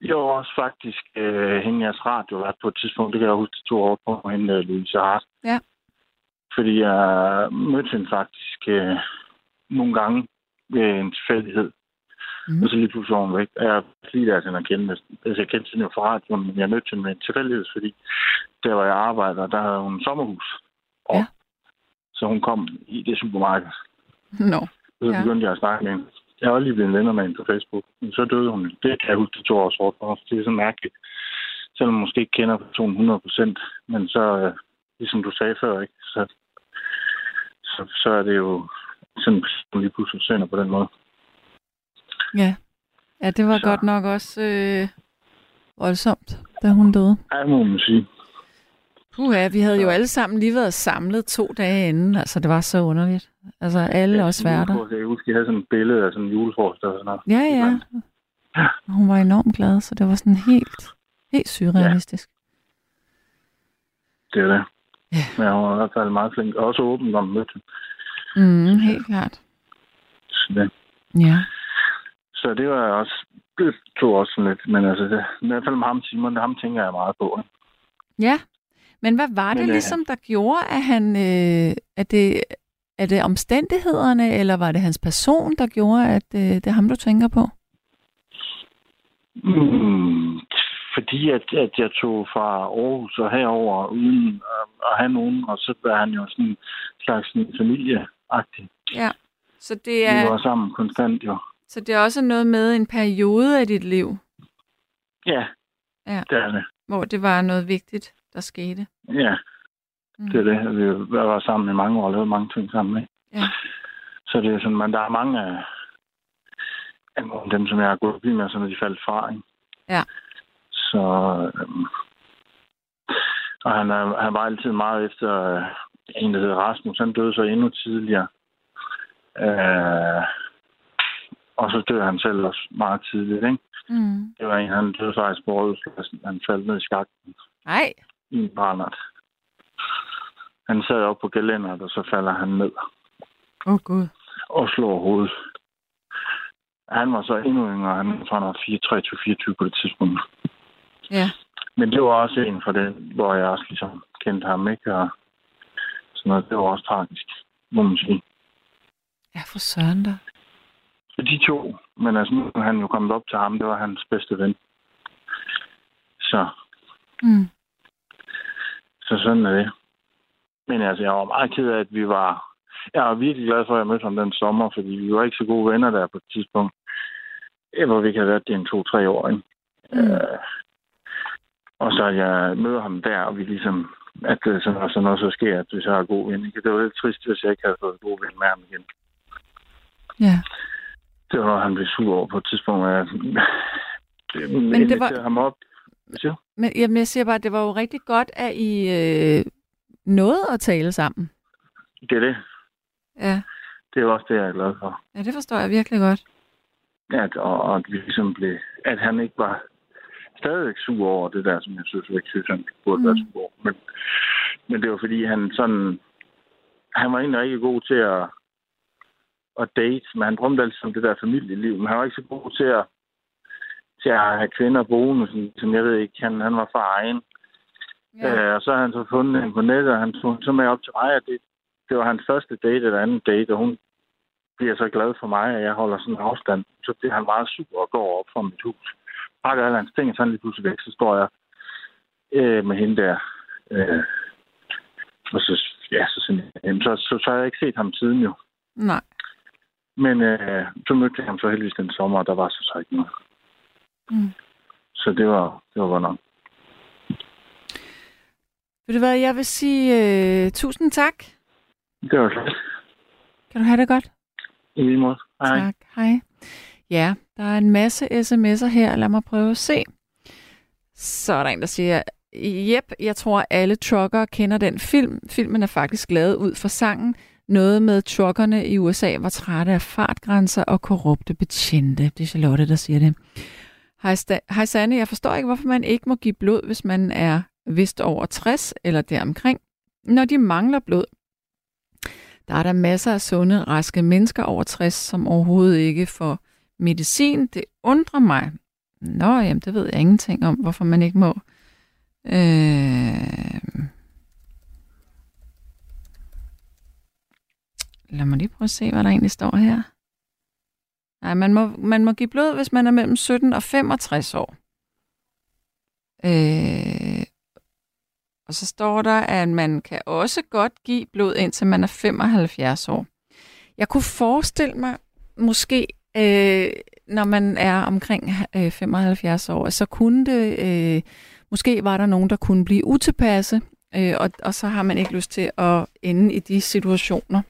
Jeg var også faktisk øh, hende jeres radio været på et tidspunkt, det kan jeg huske, to år på hende, Louise Hart. Ja. Fordi jeg mødte hende faktisk øh, nogle gange ved en tilfældighed. Mm. Og så lige pludselig var hun væk. Jeg lige der hende at kende. Altså, jeg kendte hende jo fra radioen, men jeg mødte hende med en tilfældighed, fordi der hvor jeg arbejder, der havde hun en sommerhus. Og Ja. Så hun kom i det supermarked. Nå. Så Ja. begyndte jeg at snakke med hende. Jeg var lige blevet venner med hende på Facebook. Men så døde hun. Det kan jeg huske, det to års hårdt for. Det er så mærkeligt. Selvom man måske ikke kender personen 100 procent. Men så, øh, ligesom du sagde før, ikke? Så, så, så er det jo sådan, at lige pludselig sender på den måde. Ja. Ja, det var Så. godt nok også øh, voldsomt, da hun døde. Ja, må man sige. Puha, vi havde jo alle sammen lige været samlet to dage inden. Altså, det var så underligt. Altså, alle os værter. Jeg kan huske, jeg havde sådan et billede af sådan en julefrokost og sådan noget. Ja, ja. Og Hun var enormt glad, så det var sådan helt, helt surrealistisk. Det er det. Ja. Men hun var i hvert fald meget flink. Og også åben, man mødte. Mm, helt klart. Så, det. Ja. så det var også... Det tog også sådan lidt. Men altså, det, i hvert fald med ham, Simon, ham tænker jeg meget på. Ikke? Ja. Men hvad var det Men, øh, ligesom, der gjorde, at han... Øh, at det, er det omstændighederne, eller var det hans person, der gjorde, at øh, det er ham, du tænker på? Mm, fordi at, at jeg tog fra Aarhus og herover uden at, at have nogen, og så var han jo sådan en slags sådan familieagtig. Ja. Så det Vi er, var sammen konstant jo. så det er også noget med en periode af dit liv, Ja, Ja. det er det. hvor det var noget vigtigt, der skete. Ja, Mm. det er det. Vi var sammen i mange år og lavede mange ting sammen. Ikke? Ja. Så det er sådan, men der er mange af, af dem, som jeg har gået med, som de faldt fra. Ikke? Ja. Så, øhm, og han, er, han var altid meget efter øh, en, der hedder Rasmus. Han døde så endnu tidligere. Øh, og så dør han selv også meget tidligt. Ikke? Mm. Det var en, han døde faktisk på rådhuspladsen. Han faldt ned i skakten Nej. i en brændert. Han sad op på gelænderet, og så falder han ned Åh, oh, Gud. og slår hovedet. Han var så endnu yngre. Han var, var 24 på det tidspunkt. Ja. Men det var også en for det, hvor jeg også ligesom kendte ham, ikke? Og sådan noget. Det var også tragisk, må man sige. Ja, for søren da. Så de to, men altså nu er han jo kommet op til ham, det var hans bedste ven. Så, Mm. så sådan er det. Men altså, jeg var meget ked af, at vi var... Jeg var virkelig glad for, at jeg mødte ham den sommer, fordi vi var ikke så gode venner der på et tidspunkt. Hvor vi ikke havde været det en to-tre år, ikke? Mm. Øh, og så jeg møder ham der, og vi ligesom... At det sådan, sådan noget så sker, at hvis jeg er god ven. Ikke? Det var lidt trist, hvis jeg ikke havde fået god ven med ham igen. Ja. Det var noget, han blev sur over på et tidspunkt. hvor Jeg, Men det var- ham op. Men jamen, jeg siger bare, at det var jo rigtig godt, at I øh, nåede at tale sammen. Det er det. Ja. Det er også det, jeg er glad for. ja, det forstår jeg virkelig godt. At, og, og at vi ligesom blev... At han ikke var stadigvæk sur over det der, som jeg synes, jeg synes, han burde mm. være sur over. Men, men det var fordi, han sådan... Han var egentlig rigtig god til at, at date, men han drømte altid om det der familieliv. Men han var ikke så god til at, til at have kvinder boende, som, som jeg ved ikke, han, han var far egen. Ja. Øh, og så har han så fundet hende på nettet, og han tog så med op til mig, og det, det var hans første date eller anden date, og hun bliver så glad for mig, at jeg holder sådan en afstand. Så bliver han meget sur og går op fra mit hus. Pakker alle hans ting, og så han lige pludselig væk, så står jeg øh, med hende der. Øh, og så, ja, så, sådan, så, så, så har jeg ikke set ham siden jo. Nej. Men øh, så mødte jeg ham så heldigvis den sommer, og der var så, så ikke noget. Mm. Så det var, det var godt nok. Ved du hvad, jeg vil sige øh, tusind tak. Det var fedt. Kan du have det godt? I lige måde. Hej. Tak. Hej. Ja, der er en masse sms'er her. Lad mig prøve at se. Så er der en, der siger, Jep, jeg tror alle truckere kender den film. Filmen er faktisk lavet ud fra sangen. Noget med truckerne i USA var trætte af fartgrænser og korrupte betjente. Det er Charlotte, der siger det. Hej, Sta- Hej Sanne, jeg forstår ikke, hvorfor man ikke må give blod, hvis man er vist over 60 eller deromkring, når de mangler blod. Der er der masser af sunde, raske mennesker over 60, som overhovedet ikke får medicin. Det undrer mig. Nå, jamen, det ved jeg ingenting om, hvorfor man ikke må. Øh... Lad mig lige prøve at se, hvad der egentlig står her. Nej, man må, man må give blod, hvis man er mellem 17 og 65 år. Øh, og så står der, at man kan også godt give blod, indtil man er 75 år. Jeg kunne forestille mig, måske, øh, når man er omkring øh, 75 år, så kunne det, øh, måske var der nogen, der kunne blive utilpasse, øh, og, og så har man ikke lyst til at ende i de situationer.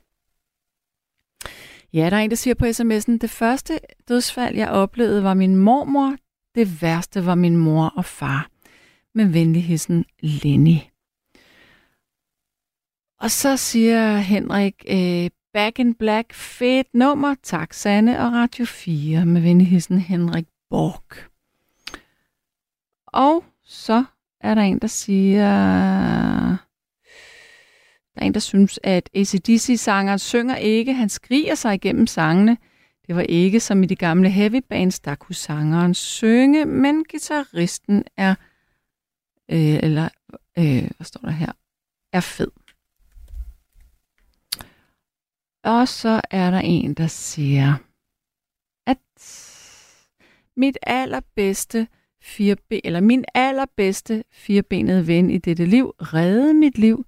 Ja, der er en, der siger på sms'en, det første dødsfald, jeg oplevede, var min mormor. Det værste var min mor og far. Med venligheden Lenny. Og så siger Henrik, øh, Back in Black, fedt nummer, tak Sanne og Radio 4, med venligheden Henrik Borg. Og så er der en, der siger, der er en, der synes, at ACDC-sangeren synger ikke, han skriger sig igennem sangene. Det var ikke som i de gamle heavy bands, der kunne sangeren synge, men gitarristen er, øh, eller, øh, hvad står der her, er fed. Og så er der en, der siger, at mit allerbedste firebe, eller min allerbedste firbenede ven i dette liv reddede mit liv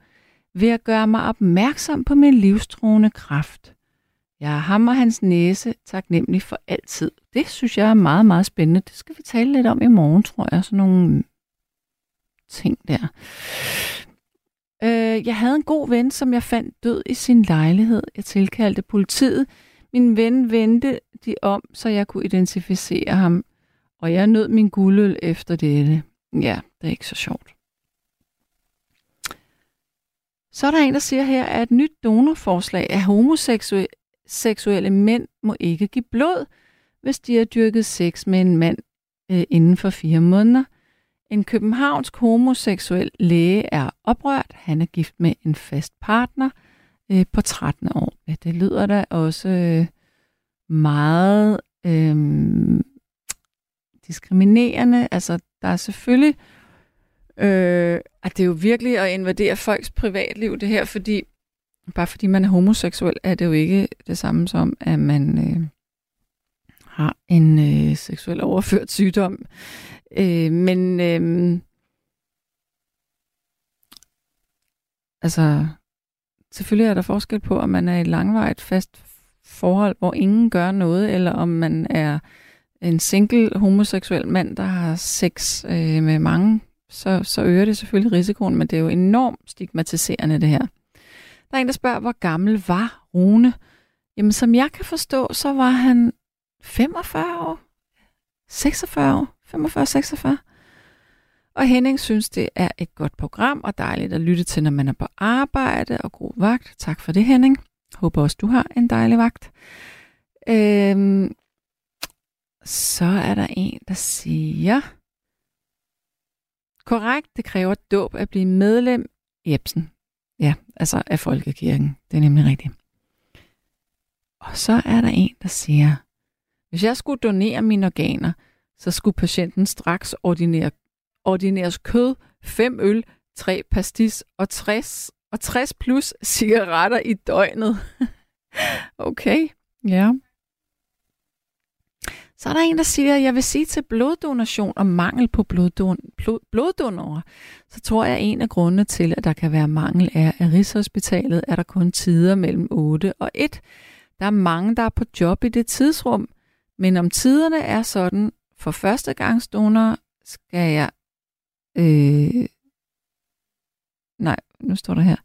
ved at gøre mig opmærksom på min livstruende kraft. Jeg er ham og hans næse taknemmelig for altid. Det synes jeg er meget, meget spændende. Det skal vi tale lidt om i morgen, tror jeg. Sådan nogle ting der. Øh, jeg havde en god ven, som jeg fandt død i sin lejlighed. Jeg tilkaldte politiet. Min ven vendte de om, så jeg kunne identificere ham. Og jeg nød min guldøl efter dette. Ja, det er ikke så sjovt. Så er der en, der siger her, at et nyt donorforslag af homoseksuelle mænd må ikke give blod, hvis de har dyrket sex med en mand øh, inden for fire måneder. En københavnsk homoseksuel læge er oprørt. Han er gift med en fast partner øh, på 13 år. Ja, det lyder da også øh, meget øh, diskriminerende. Altså, der er selvfølgelig Øh, at det er jo virkelig at invadere folks privatliv, det her, fordi bare fordi man er homoseksuel, er det jo ikke det samme som, at man øh, har en øh, seksuel overført sygdom. Øh, men øh, altså, selvfølgelig er der forskel på, om man er i et langvarigt fast forhold, hvor ingen gør noget, eller om man er en single homoseksuel mand, der har sex øh, med mange så, så øger det selvfølgelig risikoen, men det er jo enormt stigmatiserende det her. Der er en, der spørger, hvor gammel var Rune? Jamen, som jeg kan forstå, så var han 45 år. 46 år. 45-46. Og Henning synes, det er et godt program og dejligt at lytte til, når man er på arbejde og god vagt. Tak for det, Henning. Håber også, du har en dejlig vagt. Øhm, så er der en, der siger, Korrekt, det kræver dåb at blive medlem Jebsen. Ja, altså af Folkekirken. Det er nemlig rigtigt. Og så er der en, der siger, hvis jeg skulle donere mine organer, så skulle patienten straks ordinere, ordineres kød, 5 øl, 3 pastis og 60, og 60 plus cigaretter i døgnet. okay, ja. Så er der en, der siger, at jeg vil sige til bloddonation og mangel på bloddon, blod, bloddonorer, så tror jeg, at en af grundene til, at der kan være mangel, er, at Rigshospitalet er der kun tider mellem 8 og 1. Der er mange, der er på job i det tidsrum, men om tiderne er sådan, for førstegangsdonor skal jeg... Øh, nej, nu står der her.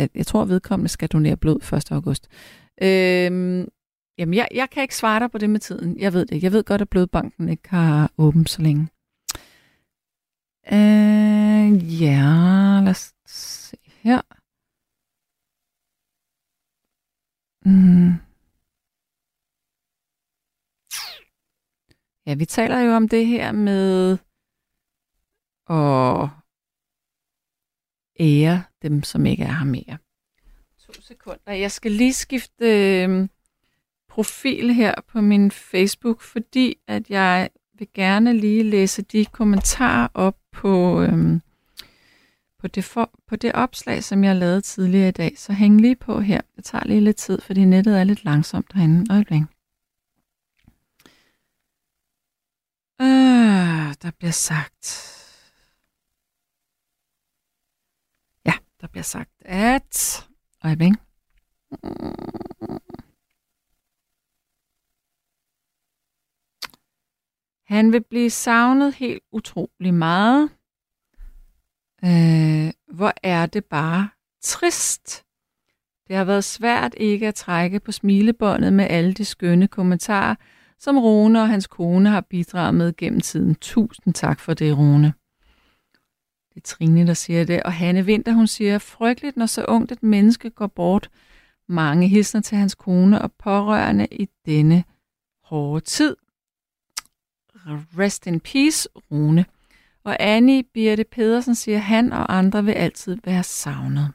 At jeg tror, at vedkommende skal donere blod 1. august. Øh, jamen, jeg, jeg kan ikke svare dig på det med tiden. Jeg ved det Jeg ved godt, at Blodbanken ikke har åbent så længe. Øh, ja, lad os se her. Mm. Ja, vi taler jo om det her med at ære dem, som ikke er her mere. To sekunder. Jeg skal lige skifte øh, profil her på min Facebook, fordi at jeg vil gerne lige læse de kommentarer op på, øh, på, det for, på det opslag, som jeg lavede tidligere i dag. Så hæng lige på her. Det tager lige lidt tid, fordi nettet er lidt langsomt derinde. Øjeblik. Øh, der bliver sagt... Ja, der bliver sagt, at... Øjeblik. Han vil blive savnet helt utrolig meget. Øh, hvor er det bare trist. Det har været svært ikke at trække på smilebåndet med alle de skønne kommentarer, som Rune og hans kone har bidraget med gennem tiden. Tusind tak for det, Rune. Det er Trine, der siger det. Og Hanne Winter, hun siger, frygteligt, når så ungt et menneske går bort. Mange hilsner til hans kone og pårørende i denne hårde tid. Rest in peace, Rune. Og Annie Birte Pedersen siger, han og andre vil altid være savnet.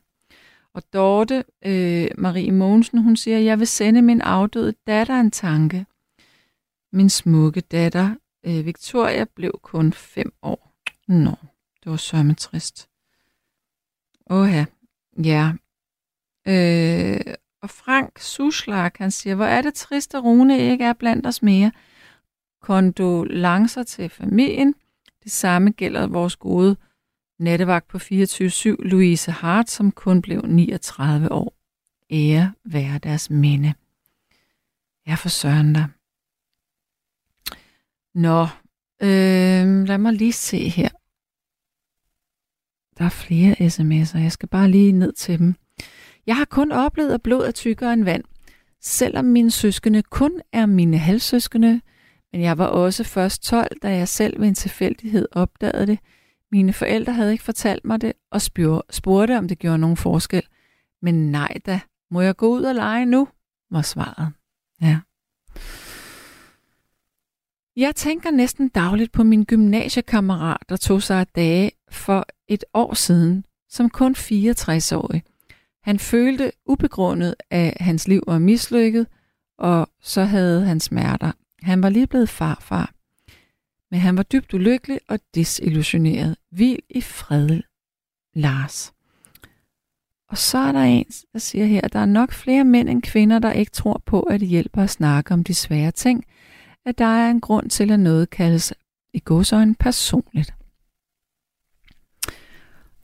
Og Dorte øh, Marie Mogensen, hun siger, jeg vil sende min afdøde datter en tanke. Min smukke datter, øh, Victoria, blev kun fem år. Nå, det var sørme trist. Åh ja, ja. Øh, og Frank Suslak, han siger, hvor er det trist, at Rune ikke er blandt os mere. Kondolencer til familien. Det samme gælder vores gode nattevagt på 24-7, Louise Hart, som kun blev 39 år. Ære være deres minde. Ja, for søren. Nå, øh, lad mig lige se her. Der er flere sms'er. Jeg skal bare lige ned til dem. Jeg har kun oplevet, at blod er tykkere end vand. Selvom mine søskende kun er mine halvsøskende, men jeg var også først 12, da jeg selv ved en tilfældighed opdagede det. Mine forældre havde ikke fortalt mig det og spurgte, om det gjorde nogen forskel. Men nej da, må jeg gå ud og lege nu? var svaret. Ja. Jeg tænker næsten dagligt på min gymnasiekammerat, der tog sig af dage for et år siden, som kun 64-årig. Han følte ubegrundet, at hans liv var mislykket, og så havde han smerter. Han var lige blevet farfar. Men han var dybt ulykkelig og desillusioneret. Hvil i fred, Lars. Og så er der en, der siger her, at der er nok flere mænd end kvinder, der ikke tror på, at det hjælper at snakke om de svære ting, at der er en grund til, at noget kaldes i godsøjne personligt.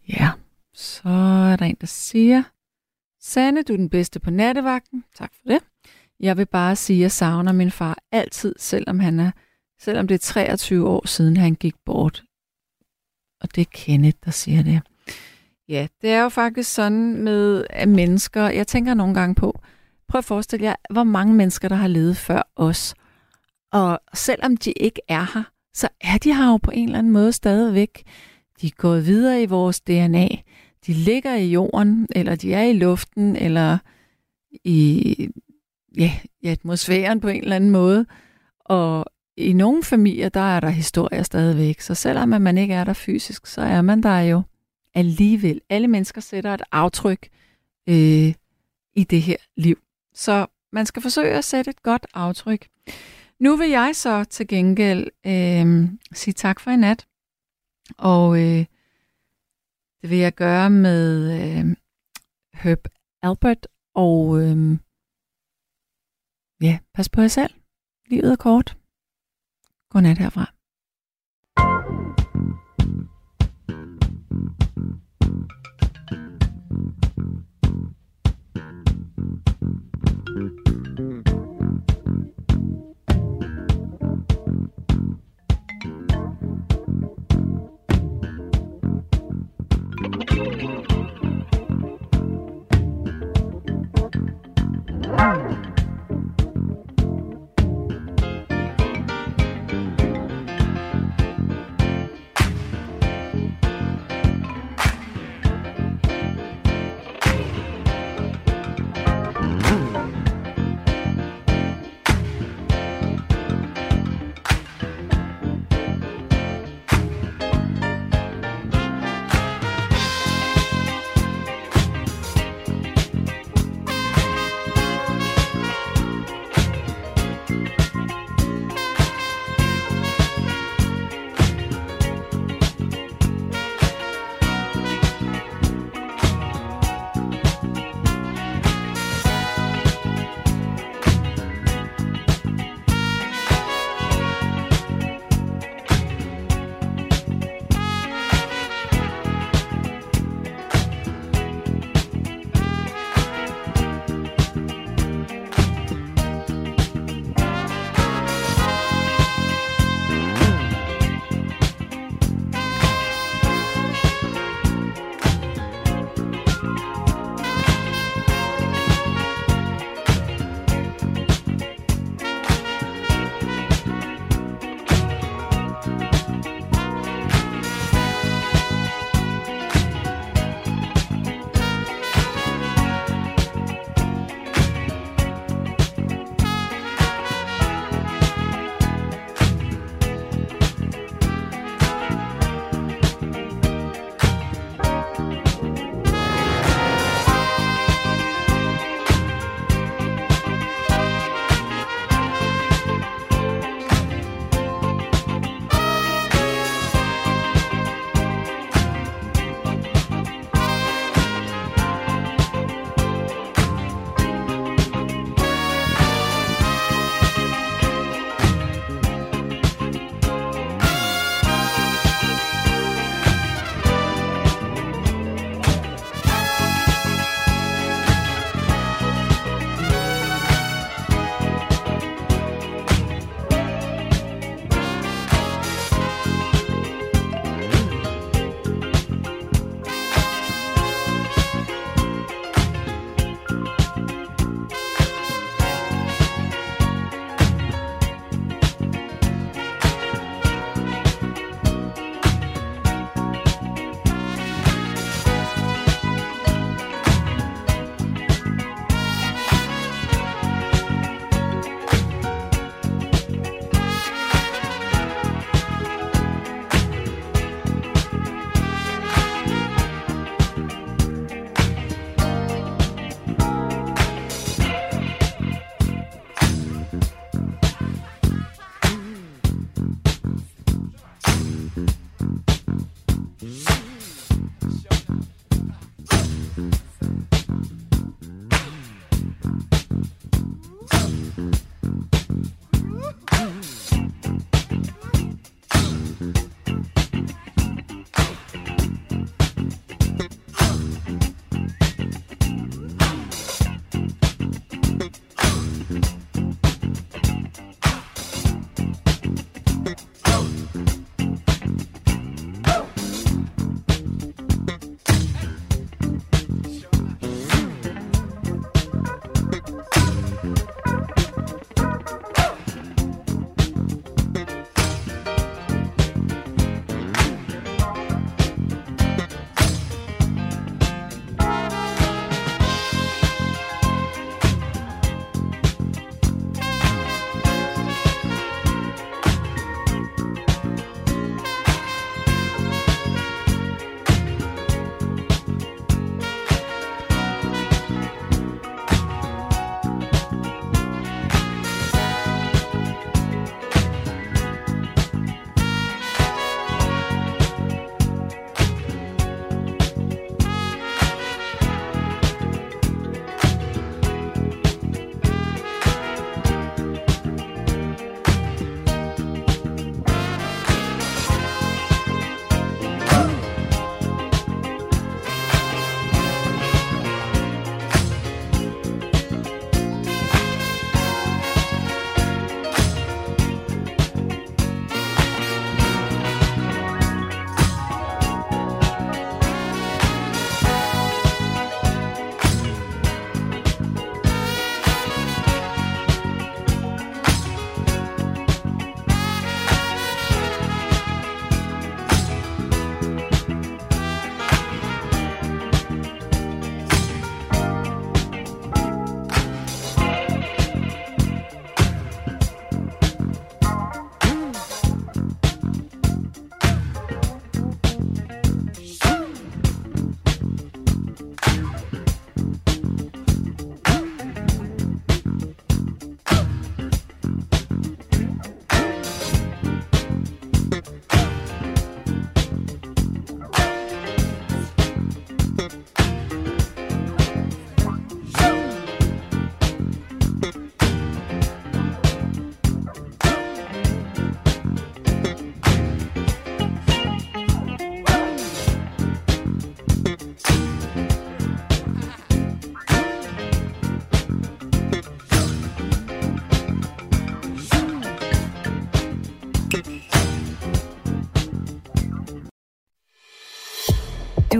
Ja, så er der en, der siger, Sande, du er den bedste på nattevagten. Tak for det. Jeg vil bare sige, at jeg savner min far altid, selvom han er, selvom det er 23 år siden, han gik bort. Og det er Kenneth, der siger det. Ja, det er jo faktisk sådan med at mennesker. Jeg tænker nogle gange på, prøv at forestille jer, hvor mange mennesker, der har levet før os. Og selvom de ikke er her, så er de her jo på en eller anden måde stadigvæk. De er gået videre i vores DNA. De ligger i jorden, eller de er i luften, eller i ja, i atmosfæren på en eller anden måde. Og i nogle familier, der er der historier stadigvæk. Så selvom man ikke er der fysisk, så er man der jo alligevel. Alle mennesker sætter et aftryk øh, i det her liv. Så man skal forsøge at sætte et godt aftryk. Nu vil jeg så til gengæld øh, sige tak for i nat. Og øh, det vil jeg gøre med øh, Herb Albert og øh, Ja, pas på jer selv. Livet er kort. Godnat herfra.